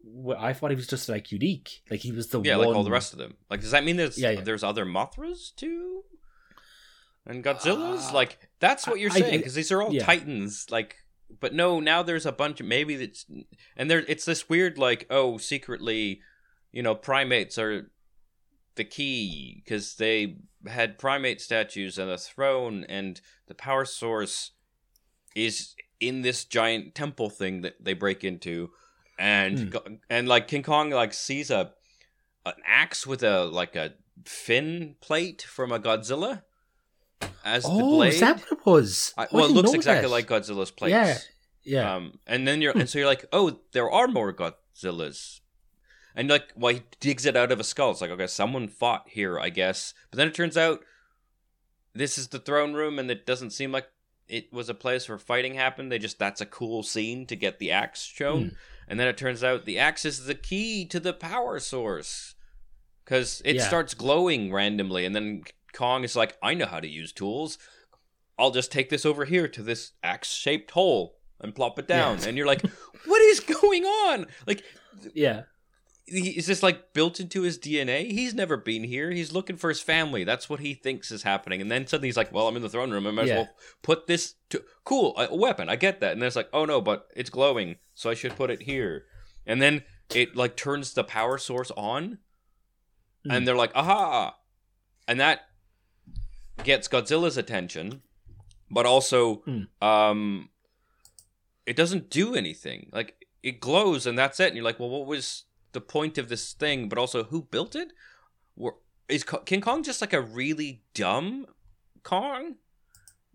well, I thought he was just like unique, like he was the yeah, one. like all the rest of them. Like, does that mean there's Yeah, yeah. there's other Mothras too, and Godzillas? Uh, like, that's what you're I- saying because these are all yeah. titans. Like, but no, now there's a bunch of maybe that's and there it's this weird like oh secretly, you know, primates are the key because they had primate statues and a throne and the power source is in this giant temple thing that they break into and hmm. go- and like King Kong like sees a an axe with a like a fin plate from a Godzilla as the Oh, blade. is that what it was? I well, it looks exactly that. like Godzilla's plates. Yeah, yeah. Um, and then you're and so you're like, *laughs* oh, there are more Godzillas. And like, well, he digs it out of a skull. It's like, okay, someone fought here, I guess. But then it turns out this is the throne room, and it doesn't seem like it was a place where fighting happened. They just that's a cool scene to get the axe shown. Hmm. And then it turns out the axe is the key to the power source because it Yeah. starts glowing randomly, and then Kong is like, I know how to use tools. I'll just take this over here to this axe shaped hole. And plop it down, Yeah. and you're like, *laughs* what is going on? Like, Yeah. is this like built into his DNA? He's never been here. He's looking for his family. That's what he thinks is happening. And then suddenly he's like, "Well, I'm in the throne room. I might as well put this to cool a a weapon. I get that." And then it's like, "Oh no, but it's glowing, so I should put it here." And then it like turns the power source on, Mm. and they're like, "Aha!" And that gets Godzilla's attention, but also, Mm. um, it doesn't do anything. Like it glows and that's it. And you're like, well, what was the point of this thing? But also, who built it? Were, is King Kong just like a really dumb Kong?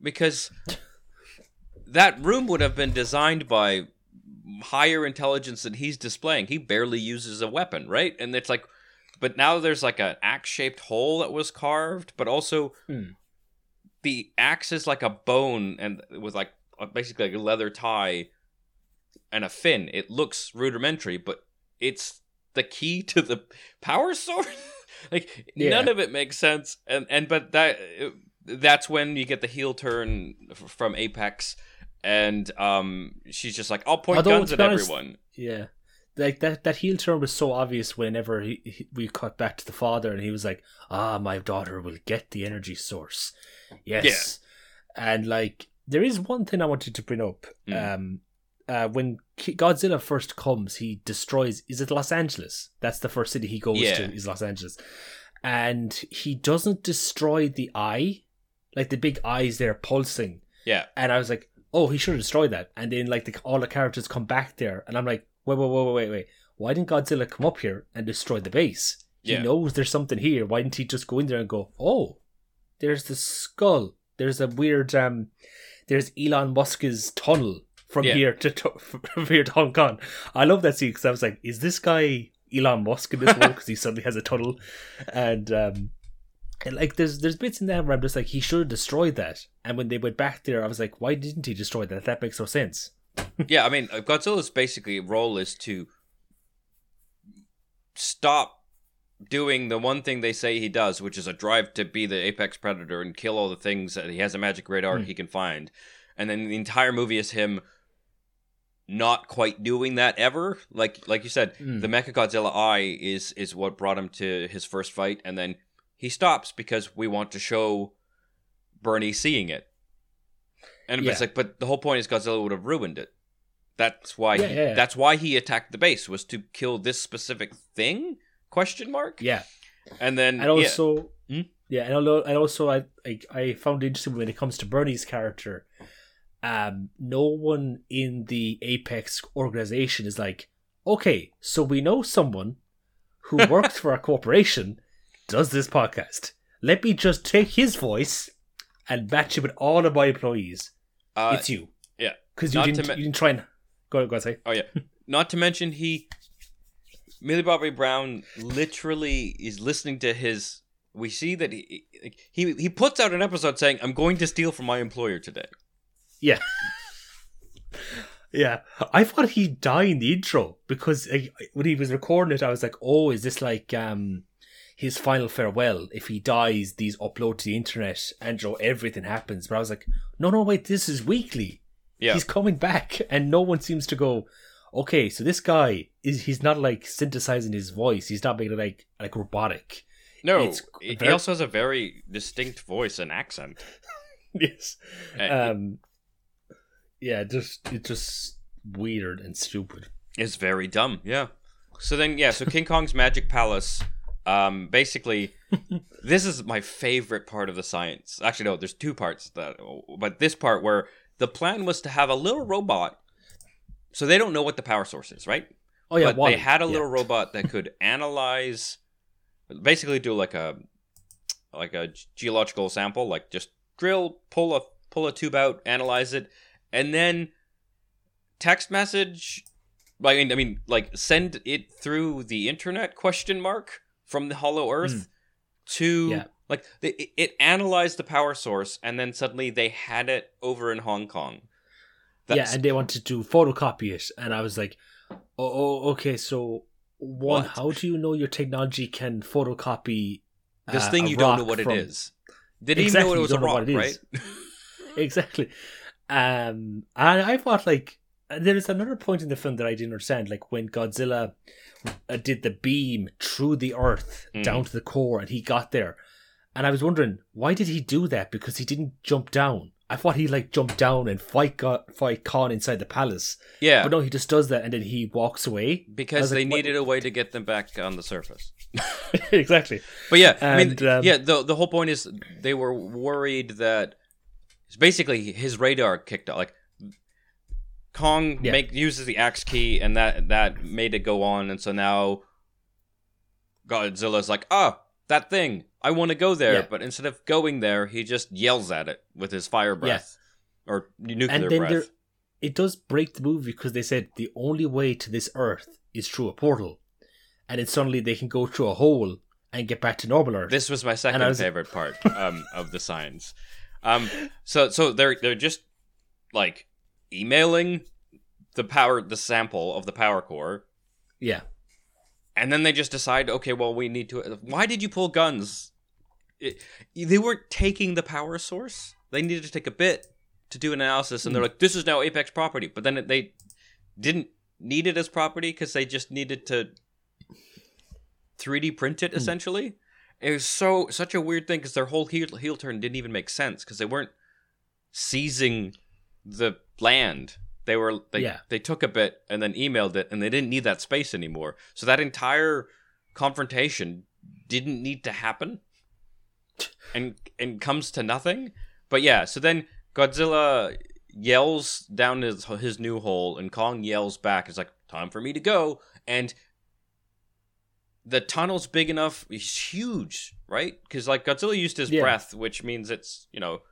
Because *laughs* that room would have been designed by higher intelligence than he's displaying. He barely uses a weapon, right? And it's like, but now there's like an axe-shaped hole that was carved, but also Hmm. the axe is like a bone and with like basically like a leather tie and a fin. It looks rudimentary, but it's the key to the power source. *laughs* like Yeah. none of it makes sense, and and but that that's when you get the heel turn from Apex, and um, she's just like, "I'll point Although, guns at honest- everyone." Yeah. Like that that heel turn was so obvious whenever he, he, we cut back to the father and he was like, "Ah, my daughter will get the energy source." Yes. And like there is one thing I wanted to bring up. Mm. Um uh, when Godzilla first comes, he destroys. Is it Los Angeles? That's the first city he goes Yeah. to. Is Los Angeles, and he doesn't destroy the eye, like the big eyes there pulsing. Yeah, And I was like, oh, he should have destroyed that. And then like the, all the characters come back there, and I'm like, wait, wait, wait, wait, wait, wait. Why didn't Godzilla come up here and destroy the base? He Yeah. knows there's something here. Why didn't he just go in there and go, oh, there's the skull. There's a weird um, there's Elon Musk's tunnel from Yeah. here to, to from *laughs* here to Hong Kong. I love that scene because I was like, is this guy Elon Musk in this one? Because *laughs* he suddenly has a tunnel, and um, and like there's there's bits in there where I'm just like he should have destroyed that. And when they went back there, I was like, why didn't he destroy that? That makes no sense. *laughs* yeah. I mean, Godzilla's basically role is to stop doing the one thing they say he does, which is a drive to be the apex predator and kill all the things that he has a magic radar Hmm. he can find. And then the entire movie is him not quite doing that ever. Like like you said, Hmm. the Mecha Godzilla eye is is what brought him to his first fight, and then he stops because we want to show Bernie seeing it. And it's like, but the whole point is Godzilla would have ruined it. That's why. Yeah, he, yeah, yeah. That's why he attacked the base was to kill this specific thing? Question mark. Yeah, And then and yeah, also Hmm? yeah, and and also I, I I found it interesting when it comes to Bernie's character. Um, no one in the Apex organization is like, okay, so we know someone who *laughs* works for a corporation does this podcast. Let me just take his voice and match it with all of my employees. uh, it's you. yeah. Because you didn't, me- you didn't try and go go and say. Oh yeah. *laughs* Not to mention he Millie Bobby Brown literally is listening to his we see that he he he puts out an episode saying I'm going to steal from my employer today. Yeah. *laughs* yeah. I thought he'd die in the intro because when he was recording it, I was like, oh, is this like um his final farewell? If he dies, these upload to the internet and you know, everything happens. But I was like, no, no, wait, this is weekly. Yeah. He's coming back and no one seems to go, okay, so this guy is he's not like synthesizing his voice. He's not making it like like robotic. no, it's he very- also has a very distinct voice and accent. *laughs* yes. Uh, Um yeah, just it's just weird and stupid. It's very dumb. Yeah. So then, yeah. So King Kong's Magic Palace. Um, basically, *laughs* this is my favorite part of the science. Actually, no. There's two parts that, but this part where the plan was to have a little robot. So they don't know what the power source is, right? Oh yeah, but they had a Yeah. little robot that *laughs* could analyze, basically do like a, like a geological sample, like just drill, pull a pull a tube out, analyze it, and then text message. I mean, I mean, like send it through the internet? Question mark from the Hollow Earth to Hmm. Yeah. like it analyzed the power source, and then suddenly they had it over in Hong Kong. Yeah, and they wanted to photocopy it, and I was like, "Oh, oh okay. So, one, What? how do you know your technology can photocopy this uh, thing you don't know what from- it is. Did he even know it was a rock, right? *laughs* *laughs* exactly. Um, and I thought like there's another point in the film that I didn't understand, like when Godzilla uh, did the beam through the earth Mm. down to the core, and he got there, and I was wondering why did he do that? Because he didn't jump down. I thought he like jumped down and fight got fight Kong inside the palace, Yeah, but no, he just does that and then he walks away. Because they like, what- needed a way to get them back on the surface. *laughs* exactly. But yeah, I mean, um, yeah. The the whole point is they were worried that basically his radar kicked out. Like Kong Yeah. make uses the axe key, and that that made it go on, and so now Godzilla's like, ah, that thing. I want to go there, Yeah. but instead of going there, he just yells at it with his fire breath or nuclear and then breath. there, it does break the movie because they said the only way to this Earth is through a portal, and then suddenly they can go through a hole and get back to normal Earth. This was my second was- favorite part um, *laughs* of the science. Um, so so they're they're just like emailing the power the sample of the power core, yeah, and then they just decide, okay, well we need to. Why did you pull guns? It, they weren't taking the power source. They needed to take a bit to do an analysis, and they're hmm. like, this is now Apex property. But then it, they didn't need it as property because they just needed to 3D print it hmm. essentially. It was so such a weird thing because their whole heel, heel turn didn't even make sense because they weren't seizing the land. They were they Yeah. they took a bit and then emailed it and they didn't need that space anymore. So that entire confrontation didn't need to happen and and comes to nothing. But yeah, so then Godzilla yells down his his new hole and Kong yells back. It's like time for me to go and the tunnel's big enough. It's huge, right? Because like Godzilla used his Yeah. breath, which means it's you know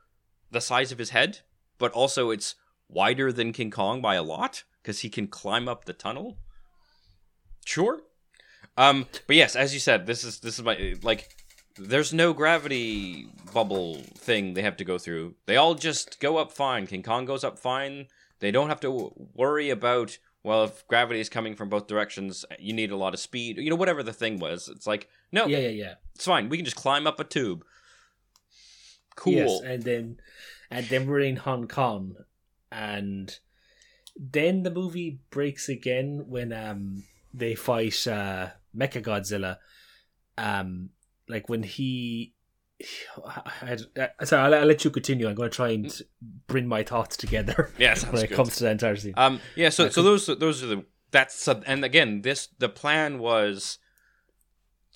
the size of his head, but also it's wider than King Kong by a lot because he can climb up the tunnel. Sure. Um, but yes, as you said, this is this is my like. There's no gravity bubble thing they have to go through. They all just go up fine. King Kong goes up fine. They don't have to w- worry about well if gravity is coming from both directions. You need a lot of speed. You know whatever the thing was. It's like no, yeah, yeah, yeah. it's fine. We can just climb up a tube. Cool. Yes, and then and then we're in Hong Kong, and then the movie breaks again when um they fight uh Mecha Godzilla, um like when he. I, I, I, sorry, I'll, I'll let you continue. I'm going to try and bring my thoughts together *laughs* yeah, when it good. comes to the entire scene. Um, yeah, so so those those are the that's and again this the plan was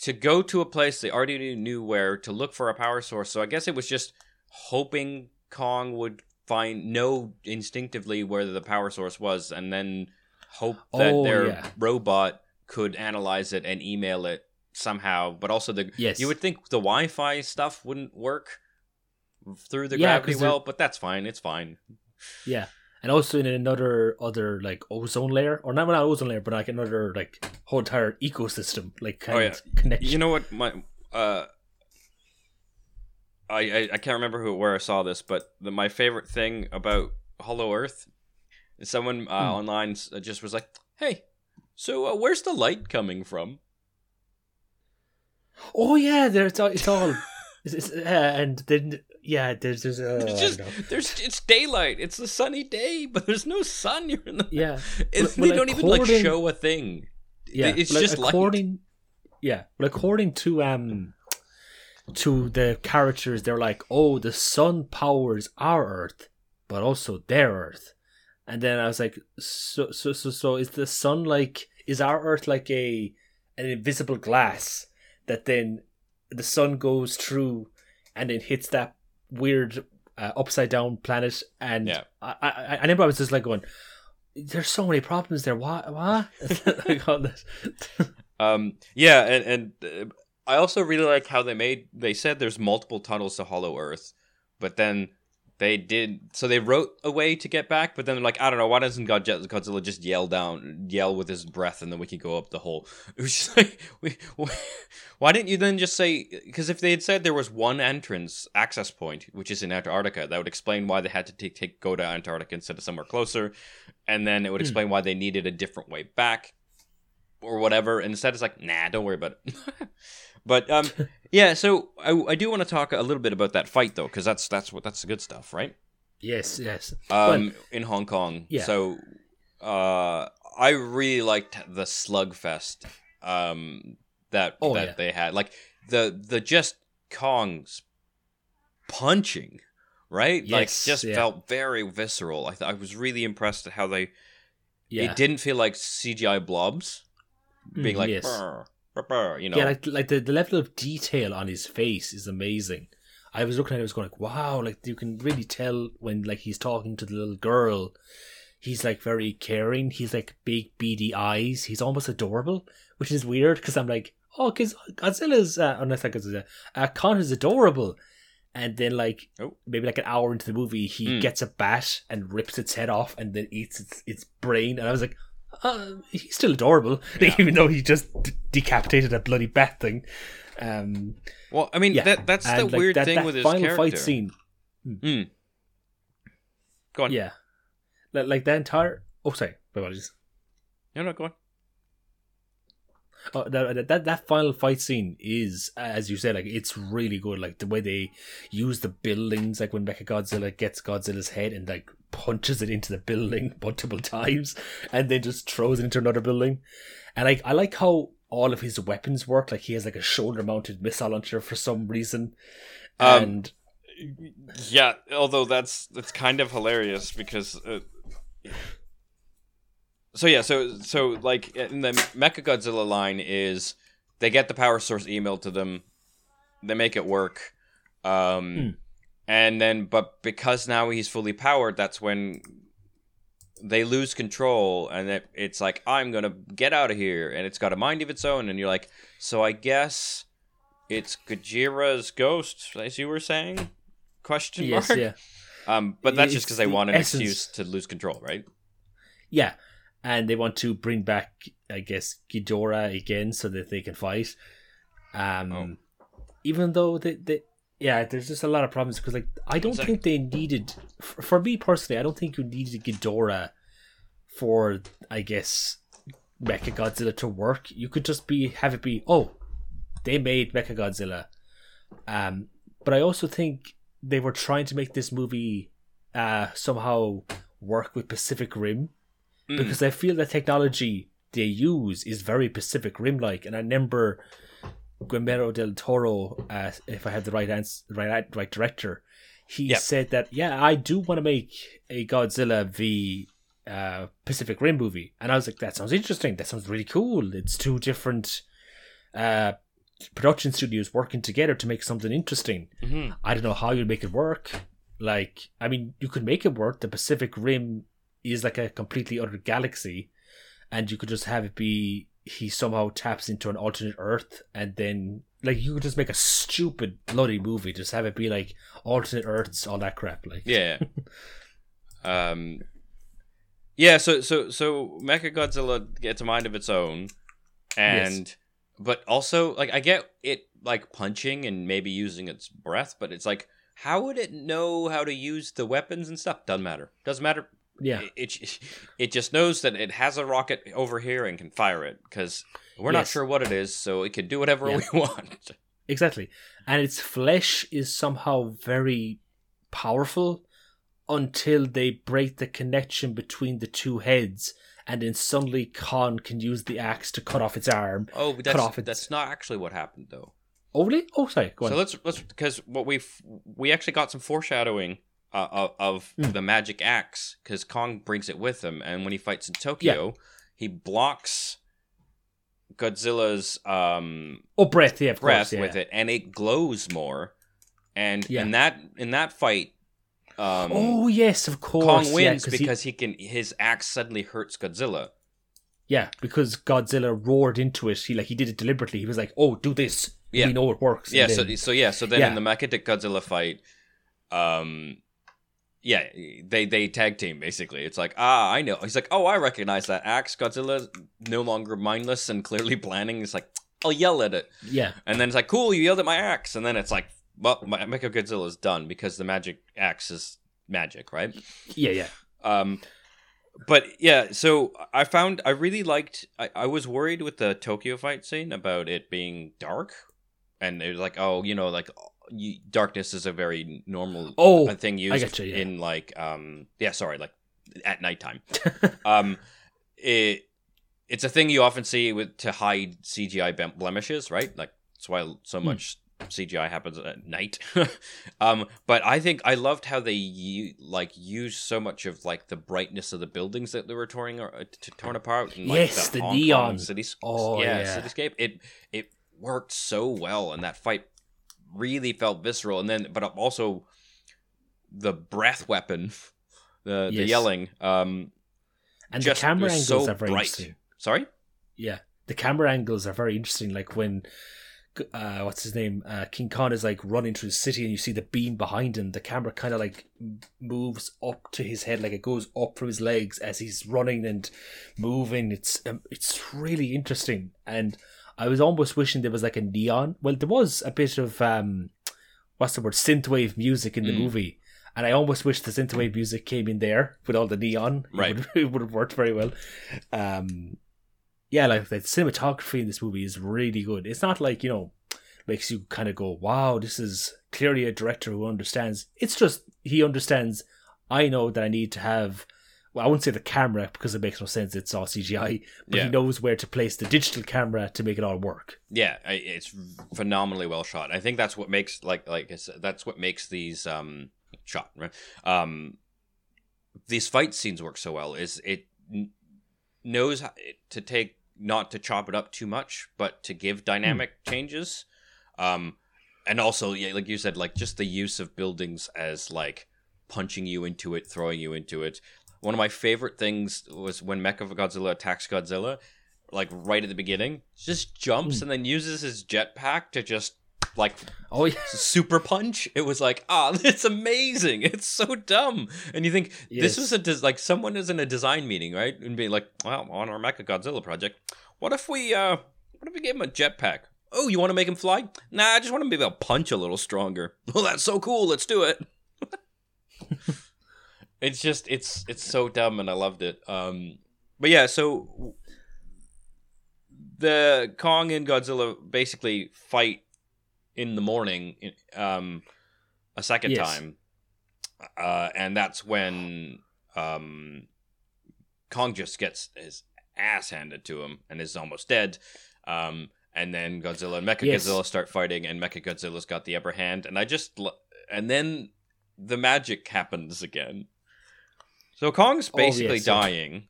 to go to a place they already knew where to look for a power source. So I guess it was just hoping Kong would find know instinctively where the power source was, and then hope that Oh, their yeah. robot could analyze it and email it somehow. But also the Yes. you would think the Wi-Fi stuff wouldn't work through the Yeah, gravity well, but that's fine. It's fine. Yeah, and also in another other like ozone layer, or not not ozone layer, but like another like whole entire ecosystem, like kind Oh, yeah. of connection. You know what? My uh, I, I I can't remember who where I saw this, but the, my favorite thing about Hollow Earth is someone uh, Hmm. online just was like, "Hey, so uh, where's the light coming from?" oh yeah, there it's all. It's all *laughs* it's, it's, uh, and then yeah, there's there's uh, It's just there's it's daylight. It's a sunny day, *laughs* but there's no sun. You're in the yeah *laughs* It's, Well, they don't even like show a thing. yeah. it's just light. according. Yeah, well, according to um to the characters, they're like, oh, the sun powers our Earth, but also their Earth. And then I was like, so so so so is the sun like is our Earth like a an invisible glass that then the sun goes through and then hits that weird uh, upside down planet and Yeah. I, I I remember I was just like going there's so many problems there what what *laughs* like all this Um, yeah, and and uh, I also really like how they made. They said there's multiple tunnels to Hollow Earth, but then they did. So they wrote a way to get back, but then they're like, I don't know, why doesn't God- Godzilla just yell down, yell with his breath, and then we can go up the hole? *laughs* It was just like, we, we, why didn't you then just say? Because if they had said there was one entrance access point, which is in Antarctica, that would explain why they had to take, take go to Antarctica instead of somewhere closer, and then it would Hmm. explain why they needed a different way back or whatever. And instead, it's like, nah, don't worry about it. *laughs* but um, *laughs* yeah. So I, I do want to talk a little bit about that fight though, because that's that's what that's the good stuff, right? Yes, yes. um, in Hong Kong. Yeah. So, uh, I really liked the slugfest um, that Oh, that yeah. they had. Like the the just Kong's punching, right? like Yes, just yeah. felt very visceral. I th- I was really impressed at how they. Yeah. It didn't feel like CGI blobs being Mm, like, yes. You know. Yeah, like like the, the level of detail on his face is amazing. I was looking at it, I was going like, wow, like you can really tell when like he's talking to the little girl. He's like very caring. He's like big beady eyes. He's almost adorable, which is weird because I'm like, oh, because Godzilla's uh, unless like Godzilla, uh, Kong is adorable. And then like Oh. maybe like an hour into the movie, he Hmm. gets a bat and rips its head off and then eats its its brain. And I was like, uh, he's still adorable, *laughs* Yeah. even though he just d- decapitated a bloody bat thing. Um, well, I mean, yeah, that that's the like, weird that, thing that with his final character. fight scene. Hmm. Go on. Yeah, like, like the entire. Oh, sorry, my apologies. No, no, go on. Oh, that, that that final fight scene is, as you said, like it's really good. Like the way they use the buildings, like when Mecha Godzilla gets Godzilla's head and like punches it into the building *laughs* multiple times, and then just throws it into another building. And like I like how all of his weapons work. Like he has like a shoulder-mounted missile launcher for some reason, Um, and Yeah, although that's that's kind of hilarious because. Uh, so yeah, so so like in the Mecha Godzilla line is they get the power source emailed to them, they make it work, um, Hmm. and then but because now he's fully powered, that's when they lose control, and it, it's like I'm gonna get out of here, and it's got a mind of its own, and you're like, so I guess it's Ghidorah's ghost, as you were saying. Question mark. yes, yeah. Um, but that's just It's because they want an essence. excuse to lose control, right? Yeah, and they want to bring back, I guess, Ghidorah again so that they can fight. Um, Oh. even though they, they, yeah, there's just a lot of problems because, like, I don't think they needed, for, for me personally, I don't think you needed Ghidorah for, I guess, Mecha Godzilla to work. You could just be have it be, oh, they made Mecha Godzilla. Um, but I also think they were trying to make this movie uh somehow work with Pacific Rim Mm. because I feel the technology they use is very Pacific Rim like, and I remember Guillermo del Toro, uh, if I had the right answer, right right director, he Yep. said that yeah, I do want to make a Godzilla v uh, Pacific Rim movie, and I was like, that sounds interesting. That sounds really cool. It's two different uh, production studios working together to make something interesting. Mhm. I don't know how you'd make it work. Like, I mean, you could make it work. The Pacific Rim is like a completely other galaxy, and you could just have it be he somehow taps into an alternate Earth, and then like you could just make a stupid bloody movie. Just have it be like alternate Earths, all that crap. Like, Yeah. *laughs* um. Yeah. So so so Mecha Godzilla gets a mind of its own, and but also like I get it like punching and maybe using its breath, but it's like how would it know how to use the weapons and stuff? Doesn't matter. Doesn't matter. Yeah, It, it it just knows that it has a rocket over here and can fire it because we're not sure what it is, so it can do whatever Yeah. *laughs* we want. exactly. And its flesh is somehow very powerful until they break the connection between the two heads, and then suddenly Kong can use the axe to cut off its arm. Oh, but Cut that's off its- that's not actually what happened though. Oh, really? Oh, sorry. Go on. So let's let's because what we we actually got some foreshadowing uh, of, of Hmm. the magic axe because Kong brings it with him, and when he fights in Tokyo, he blocks Godzilla's um, oh, breath. Yeah, breath course. Yeah. with it, and it glows more. And Yeah. in that in that fight, um, oh, yes, of course. Kong yeah, wins 'cause he- because he can his axe suddenly hurts Godzilla. yeah, because Godzilla roared into it. He like he did it deliberately. He was like, "Oh, do this. Yeah. We know it works." Yeah, And so so yeah, so then Yeah. in the Mecha Godzilla fight, um, yeah, they they tag team basically. It's like ah, I know. He's like, oh, I recognize that axe. Godzilla no longer mindless and clearly planning. It's like I'll yell at it, yeah, and then it's like, cool, you yelled at my axe, and then it's like, well, my Mecha Godzilla is done because the magic axe is magic, right? yeah, yeah. Um, but yeah, so I found I really liked. I, I was worried with the Tokyo fight scene about it being dark, and it was like, oh, you know, like you, darkness is a very normal Oh, thing used getcha, yeah. in like um yeah sorry like at nighttime *laughs* um it it's a thing you often see with to hide CGI blemishes right like that's why so Hmm. much CGI happens at night *laughs* um but I think I loved how they like used so much of like the brightness of the buildings that they were torn uh, t- torn apart and, like, Yes, the Kong neon. city Oh, yeah, yeah. cityscape it it worked so well and that fight really felt visceral and then but also the breath weapon *laughs* the the yelling um and just the camera angles so are very bright. interesting. sorry Yeah, the camera angles are very interesting. Like when, uh, what's his name? Uh, King Kong is like running through the city, and you see the beam behind him. The camera kind of like moves up to his head, like it goes up from his legs as he's running and moving. It's um, it's really interesting, and I was almost wishing there was like a neon. Well, there was a bit of um, what's the word? Synthwave music in the Mm. movie. And I almost wish the synthwave music came in there with all the neon. It Right. would, *laughs* it would have worked very well. Um, yeah, like the cinematography in this movie is really good. It's not like, you know, makes you kind of go, wow, this is clearly a director who understands. It's just, he understands, I know that I need to have, well, I wouldn't say the camera because it makes no sense. It's all CGI, but Yeah. he knows where to place the digital camera to make it all work. yeah I, it's phenomenally well shot i think that's what makes like like I said, that's what makes these um shot right um these fight scenes work so well is it n- knows how to take not to chop it up too much but to give dynamic changes um and also yeah like you said like just the use of buildings as like punching you into it throwing you into it one of my favorite things was when Mechagodzilla attacks Godzilla like right at the beginning. Just jumps and then uses his jetpack to just like Oh, yeah. *laughs* super punch. It was like ah *laughs* it's amazing. It's so dumb. And you think this Yes. was a des- like someone is in a design meeting right? And being like well on our mecha godzilla project what if we uh what if we gave him a jetpack? Oh you want to make him fly? Nah i just want him to be able to punch a little stronger. *laughs* Well that's so cool. Let's do it it's just it's it's so dumb and i loved it. Um but yeah so the kong and godzilla basically fight in the morning um a second Yes. time. Uh and that's when um kong just gets his ass handed to him and is almost dead. Um and then godzilla and mecha Yes. godzilla start fighting and mecha godzilla's got the upper hand. And i just lo- and then the magic happens again so kong's Oh, basically yes. dying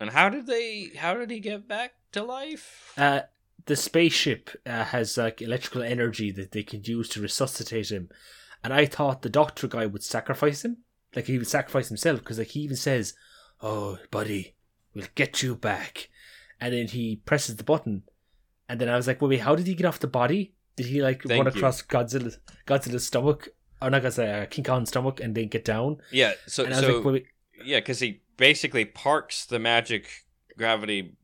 and how did they how did he get back to life Uh, the spaceship uh, has like electrical energy that they can use to resuscitate him, and I thought the doctor guy would sacrifice him, like he would sacrifice himself, because like he even says, "Oh, buddy, we'll get you back," and then he presses the button, and then I was like, "Wait, wait how did he get off the body? Did he like Thank run you. across Godzilla's Godzilla's stomach, or not Godzilla, uh, King Kong's stomach, and then get down?" yeah so And I was so like, wait, wait, Yeah, because he basically parks the magic gravity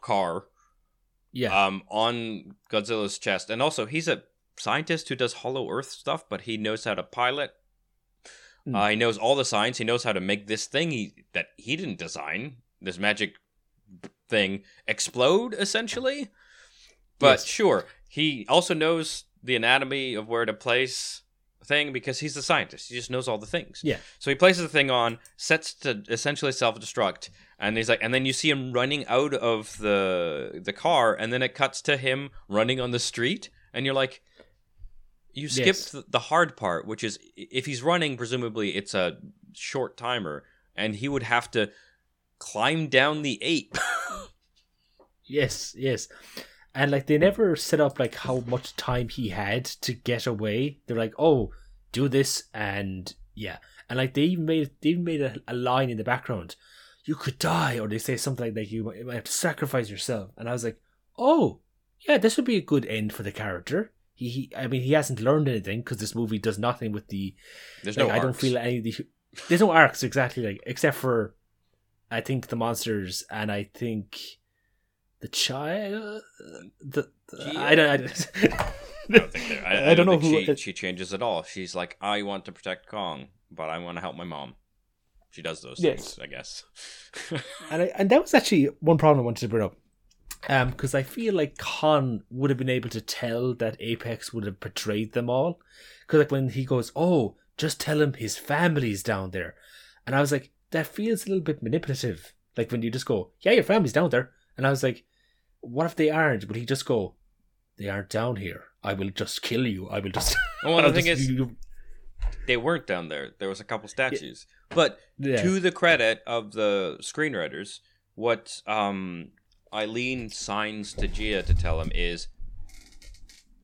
car yeah, um, on Godzilla's chest, and also he's a scientist who does Hollow Earth stuff, but he knows how to pilot. Hmm. Uh, he knows all the science. He knows how to make this thing he that he didn't design, this magic thing, explode essentially. But Yes. sure, he also knows the anatomy of where to place thing because he's a scientist. He just knows all the things. Yeah. So he places the thing on, sets to essentially self-destruct, and he's like, and then you see him running out of the the car, and then it cuts to him running on the street, and you're like, you skipped Yes. the hard part, which is if he's running, presumably it's a short timer, and he would have to climb down the ape. *laughs* Yes, yes. And like they never set up like how much time he had to get away. They're like, "Oh, do this and yeah." And like they even made they even made a, a line in the background. You could die or they say something like that you might, you might have to sacrifice yourself. And I was like, "Oh, yeah, this would be a good end for the character." He, he I mean, he hasn't learned anything because this movie does nothing with the There's like, no. I don't feel any of the there's no arcs exactly like except for I think the monsters and I think the child the, the I don't I, don't- *laughs* *laughs* I don't think I, I don't know who- she, she changes at all. She's like, I want to protect Kong, but I want to help my mom. She does those Yes. things, I guess. *laughs* and I, and that was actually one problem I wanted to bring up. Um, because I feel like Kong would have been able to tell that Apex would have betrayed them all. Because like when he goes, "Oh, just tell him his family's down there," and I was like, that feels a little bit manipulative. Like when you just go, "Yeah, your family's down there," and I was like, what if they aren't? Would he just go, "They aren't down here. I will just kill you. I will just." *laughs* Well, the *laughs* thing just- is, you- they weren't down there. There was a couple statues, but yeah. to the credit of the screenwriters, what um, Ilene signs to Jia to tell him is,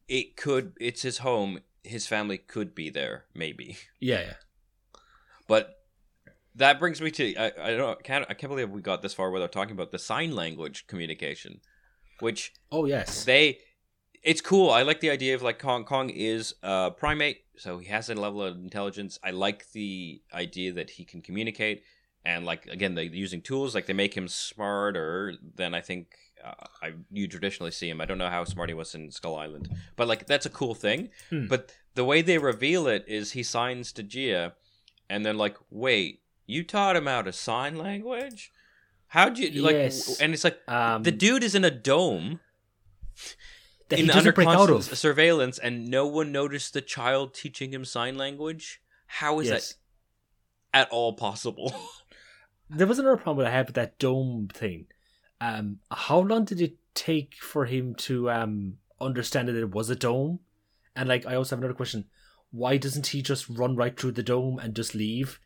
it could. It's his home. His family could be there, maybe. *laughs* yeah, yeah. But that brings me to I, I don't I can't I can't believe we got this far without talking about the sign language communication, which Oh yes. they it's cool. I like the idea of like Kong Kong is a primate, so he has a level of intelligence. I like the idea that he can communicate and like again they're using tools like they make him smarter than I think uh, I you traditionally see him. I don't know how smart he was in Skull Island, but like that's a cool thing. Hmm. But the way they reveal it is he signs to Jia, and then like wait, you taught him how to sign language? How'd you like? Yes. And it's like Um, the dude is in a dome *laughs* that in he under doesn't break out of. surveillance, and no one noticed the child teaching him sign language. How is Yes. that at all possible? *laughs* There was another problem I had with that dome thing. Um, how long did it take for him to um understand that it was a dome? And like, I also have another question: Why doesn't he just run right through the dome and just leave?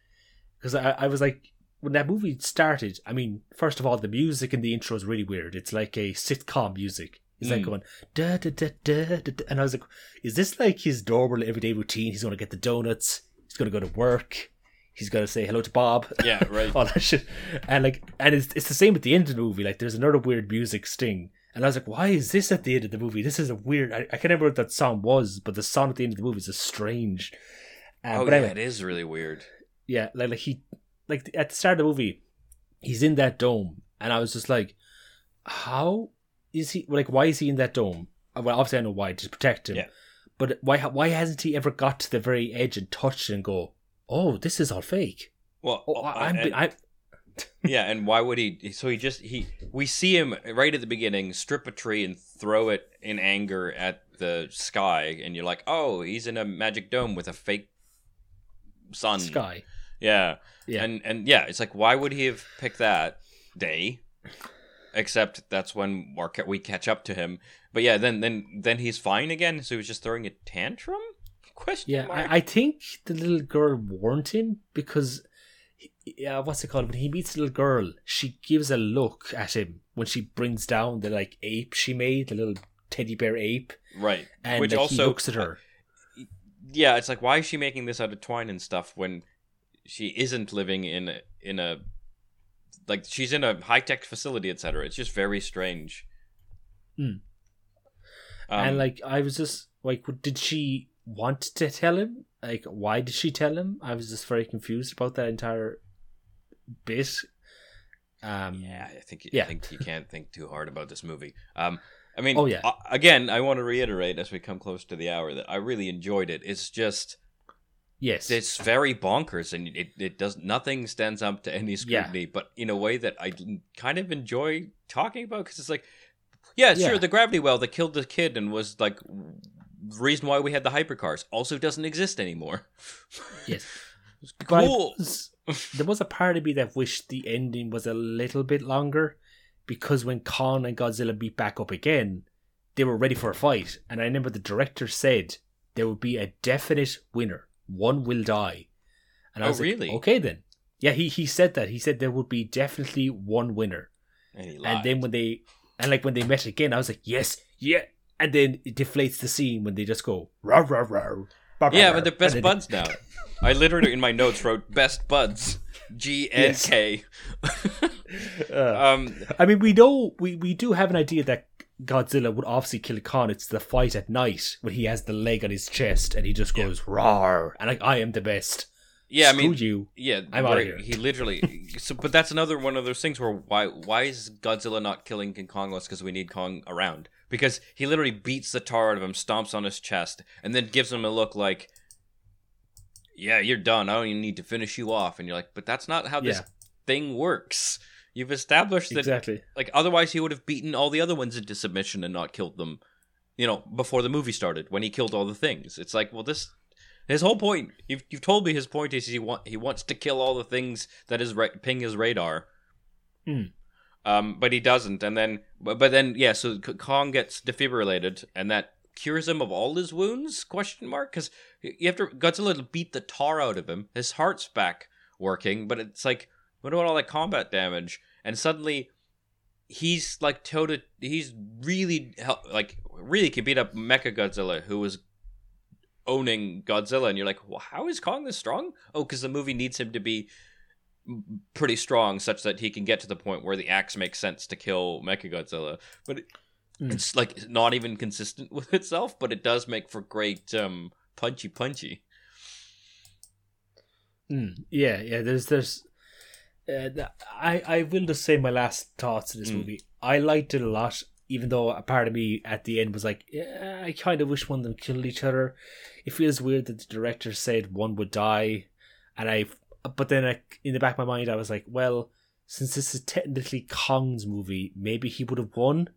Because I, I was like, when that movie started, I mean, first of all, the music in the intro is really weird. It's like a sitcom music. It's like Mm. going da da da da da, and I was like, is this like his normal everyday routine? He's going to get the donuts. He's going to go to work. He's going to say hello to Bob. yeah, *laughs* right. all that shit. And like, and it's it's the same at the end of the movie. Like, there's another weird music sting, and I was like, why is this at the end of the movie? This is a weird. I, I can't remember what that song was, but the song at the end of the movie is just strange. Um, oh but yeah, anyway, it is really weird. yeah, like, like he, like at the start of the movie, he's in that dome, and I was just like, how is he? Like, why is he in that dome? Uh, Well, obviously I know why to protect him. Yeah. But why? Why hasn't he ever got to the very edge and touched and go, oh, this is all fake? Well, Oh, I, I'm, and- I, *laughs* yeah, and why would he? So he just he we see him right at the beginning strip a tree and throw it in anger at the sky, and you're like, oh, he's in a magic dome with a fake sun. sky. Yeah. Yeah. And and yeah, it's like why would he have picked that day? Except that's when we catch up to him. But yeah, then then then he's fine again. So he was just throwing a tantrum? Question Yeah. I, I think the little girl warned him because, yeah, what's it called? When he meets the little girl, she gives a look at him when she brings down the like ape she made, the little teddy bear ape, right. and Which like, also he looks at her. yeah, it's like why is she making this out of twine and stuff when she isn't living in a, in a like she's in a high tech facility, etc. It's just very strange. Hmm. Um, and like, I was just like, what- did she want to tell him? Like, why did she tell him? I was just very confused about that entire bit. Um, yeah, I think yeah. I think you *laughs* can't think too hard about this movie. Um, I mean, Oh, yeah. again, I want to reiterate as we come close to the hour that I really enjoyed it. It's just Yes. it's very bonkers, and it, it does nothing stands up to any scrutiny, but in a way that I kind of enjoy talking about because it's like, yeah, Yeah. sure, the gravity well that killed the kid and was like the reason why we had the hypercars also doesn't exist anymore. *laughs* yes. Cool. there was a part of me that wished the ending was a little bit longer because when Kong and Godzilla beat back up again, they were ready for a fight. And I remember the director said there would be a definite winner. One will die. And I Oh, was like, really? okay then. Yeah, he, he said that. He said there would be definitely one winner. And, And then when they and like when they met again, I was like, yes, yeah. And then it deflates the scene when they just go rah rah rah. yeah, rah, but they're best buds now. *laughs* I literally in my notes wrote best buds, G and. K. *laughs* Uh, Um, I mean, we know we, we do have an idea that Godzilla would obviously kill Kong. It's the fight at night when he has the leg on his chest and he just goes roar and like I am the best. yeah, I Screw mean, you. yeah, I'm where outta here. He literally. So, but that's another one of those things where why why is Godzilla not killing King Kong? Well, because we need Kong around. Because he literally beats the tar out of him, stomps on his chest, and then gives him a look like, "Yeah, you're done. I don't even need to finish you off." And you're like, "But that's not how this thing works." You've established that exactly. like otherwise he would have beaten all the other ones into submission and not killed them. You know, before the movie started when he killed all the things. It's like, well, this his whole point. You've you've told me his point is he want he wants to kill all the things that is ra- ping his radar. Hmm. Um, but he doesn't, and then but, but then yeah, so Kong gets defibrillated, and that cures him of all his wounds? Question mark? Because you have to Godzilla beat the tar out of him. His heart's back working, but it's like what about all that combat damage? And suddenly he's like toted. He's really like really can beat up Mecha Godzilla, who was owning Godzilla, and you're like, well, how is Kong this strong? Oh, because the movie needs him to be pretty strong, such that he can get to the point where the axe makes sense to kill Mecha Godzilla. But it, Mm. it's like not even consistent *laughs* with itself, but it does make for great um, punchy punchy. Mm, yeah, yeah. There's, there's. Uh, I, I will just say my last thoughts of this Mm. movie. I liked it a lot, even though a part of me at the end was like, yeah, I kind of wish one of them killed each other. It feels weird that the director said one would die, and I. But then, I, in the back of my mind, I was like, well, since this is technically Kong's movie, maybe he would have won.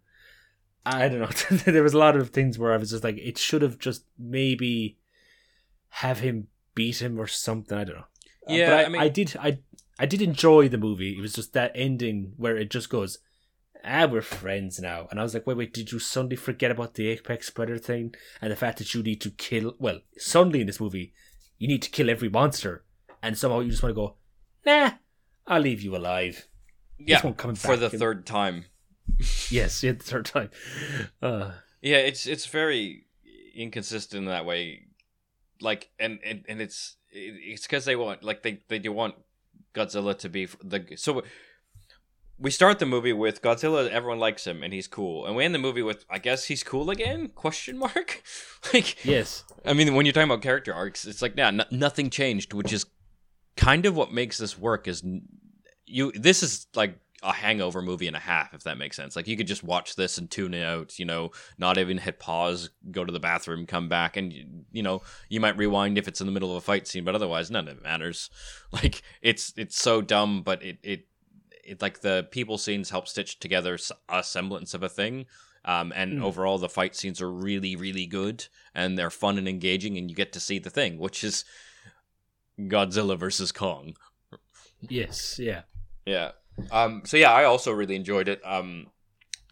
I don't know. *laughs* there was a lot of things where I was just like, it should have just maybe have him beat him or something. I don't know. Uh, Yeah, but I, I mean- I did. I I did enjoy the movie. It was just that ending where it just goes, "Ah, we're friends now," and I was like, "Wait, wait, did you suddenly forget about the apex predator thing and the fact that you need to kill? Well, suddenly in this movie, you need to kill every monster, and somehow you just want to go, nah, I'll leave you alive. Yeah, for the third time. *laughs* Yes, yeah, the third time. Uh, Yeah, it's it's very inconsistent in that way. Like, and and, and it's it's because they want like they they do want Godzilla to be the so. We start the movie with Godzilla. Everyone likes him, and he's cool. And we end the movie with, I guess he's cool again? Question mark. *laughs* like, yes, I mean, when you're talking about character arcs, it's like, yeah, n- nothing changed, which is kind of what makes this work. Is n- you? This is like a hangover movie and a half, if that makes sense. Like you could just watch this and tune it out. You know, not even hit pause, go to the bathroom, come back, and you- you know, you might rewind if it's in the middle of a fight scene, but otherwise, none of it matters. *laughs* Like it's it's so dumb, but it it it like the people scenes help stitch together a semblance of a thing. Um, and Mm. overall, the fight scenes are really, really good, and they're fun and engaging, and you get to see the thing, which is Godzilla versus Kong. yes, yeah. Yeah. Um. So yeah, I also really enjoyed it. Um,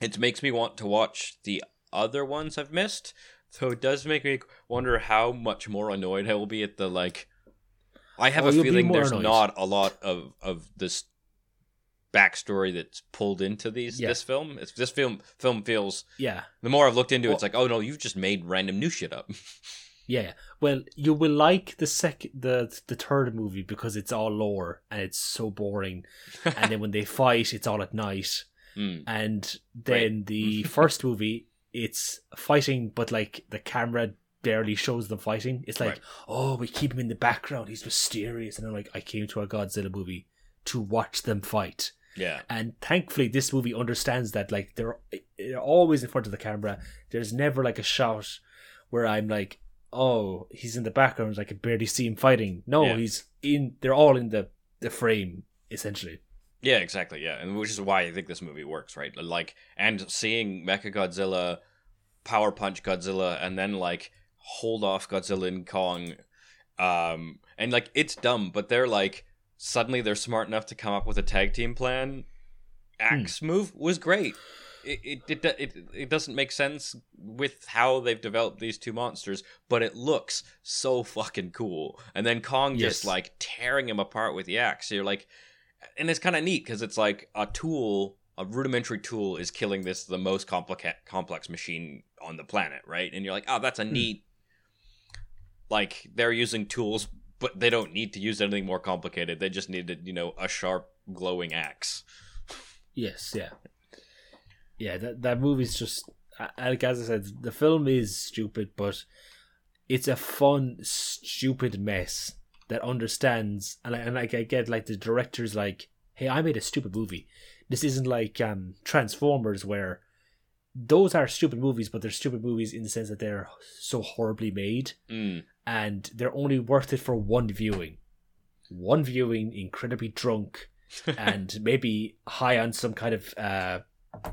it makes me want to watch the other ones I've missed. So it does make me wonder how much more annoyed I will be at the like. I have Oh, a feeling there's annoyed. not a lot of of this backstory that's pulled into these Yeah. this film. It's this film film feels Yeah. the more I've looked into it, it's like, oh no, you've just made random new shit up. *laughs* Yeah, well, you will like the second, the the third movie because it's all lore and it's so boring. *laughs* and then when they fight, it's all at night. Mm. And then the *laughs* first movie, it's fighting, but like the camera barely shows them fighting. It's like, Right. oh, we keep him in the background. He's mysterious. And I'm like, I came to a Godzilla movie to watch them fight. Yeah. And thankfully, this movie understands that like they're, they're always in front of the camera. There's never like a shot where I'm like, oh, he's in the background. I can barely see him fighting. No, Yeah. he's in. They're all in the the frame essentially. Yeah, exactly. Yeah, and which is why I think this movie works, right? Like, and seeing Mecha Godzilla power punch Godzilla and then like hold off Godzilla and Kong, um, and like it's dumb, but they're like suddenly they're smart enough to come up with a tag team plan. Axe move was great. It it, it it doesn't make sense with how they've developed these two monsters, but it looks so fucking cool. And then Kong just like tearing him apart with the axe. So you're like, and it's kind of neat because it's like a tool, a rudimentary tool, is killing this the most complex complex machine on the planet, right? And you're like, oh, that's a hmm. neat. Like they're using tools, but they don't need to use anything more complicated. They just needed, you know, a sharp, glowing axe. Yes, yeah, yeah. That that movie's just like as I said, the film is stupid, but it's a fun, stupid mess that understands. And I, and like I get like the director's like, hey, I made a stupid movie. This isn't like um Transformers where those are stupid movies, but they're stupid movies in the sense that they're so horribly made Mm. and they're only worth it for one viewing. One viewing, incredibly drunk, *laughs* and maybe high on some kind of uh,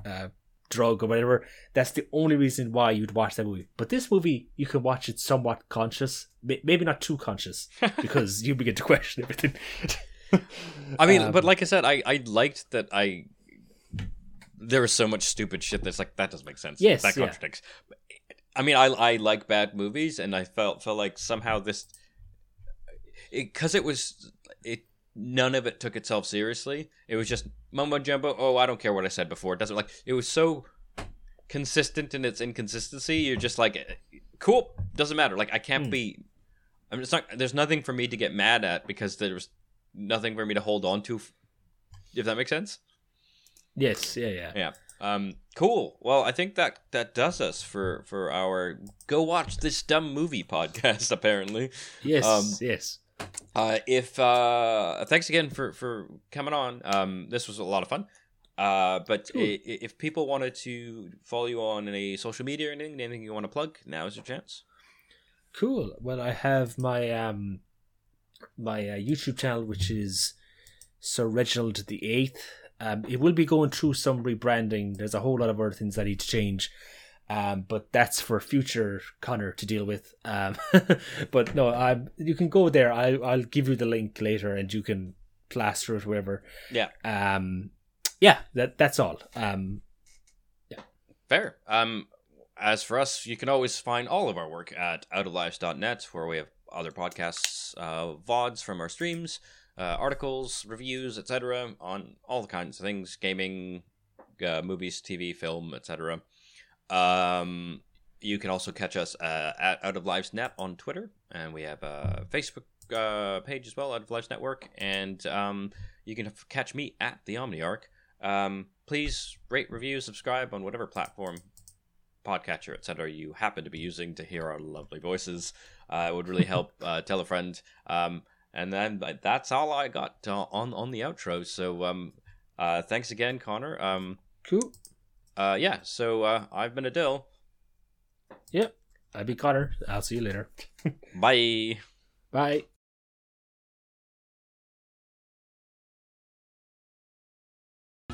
uh, drug or whatever. That's the only reason why you'd watch that movie. But this movie, you can watch it somewhat conscious, maybe not too conscious, *laughs* because you begin to question everything. *laughs* I mean, Um, but like I said, I I liked that I there was so much stupid shit that's like that doesn't make sense. Yes, that yeah. contradicts. I mean, I I like bad movies, and I felt felt like somehow this because it, was it none of it took itself seriously. It was just mumbo jumbo. Oh, I don't care what I said before. It doesn't like it was so consistent in its inconsistency. You're just like, cool, doesn't matter. Like I can't Hmm. be. I'm just not. There's nothing for me to get mad at because there's nothing for me to hold on to. If that makes sense. yes, yeah, yeah. Yeah. Um. Cool. Well, I think that that does us for for our go watch this dumb movie *laughs* podcast. Apparently. Yes, Um, yes. Uh, if uh, thanks again for for coming on. Um, this was a lot of fun. Uh, but Cool. i- i- if people wanted to follow you on any social media or anything, anything you want to plug, now is your chance. Cool. Well, I have my um my uh, YouTube channel, which is Sir Reginald the Eighth. Um, it will be going through some rebranding. There's a whole lot of other things that need to change. Um, but that's for future Connor to deal with. Um, *laughs* but no, um, you can go there. I, I'll give you the link later, and you can plaster it wherever. Yeah. Um, yeah. That that's all. Um, yeah. Fair. Um, as for us, you can always find all of our work at outoflives.net, where we have other podcasts, uh, VODs from our streams, uh, articles, reviews, etc., on all the kinds of things gaming, uh, movies, TV, film, etc. Um, you can also catch us uh, at Out of Lives Net on Twitter, and we have a Facebook uh, page as well, Out of Lives Network, and um, you can catch me at the OmniArc. Um, please rate, review, subscribe on whatever platform, podcatcher, etc. you happen to be using to hear our lovely voices. Uh, it would really help. uh, tell a friend. Um, and then that's all I got uh, on on the outro. So um, uh, thanks again, Connor. Um, cool. Uh, yeah. So uh, I've been Adil. Yep. I'll be Connor. I'll see you later. *laughs* Bye. Bye.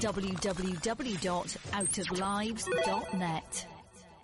www.outoflives.net.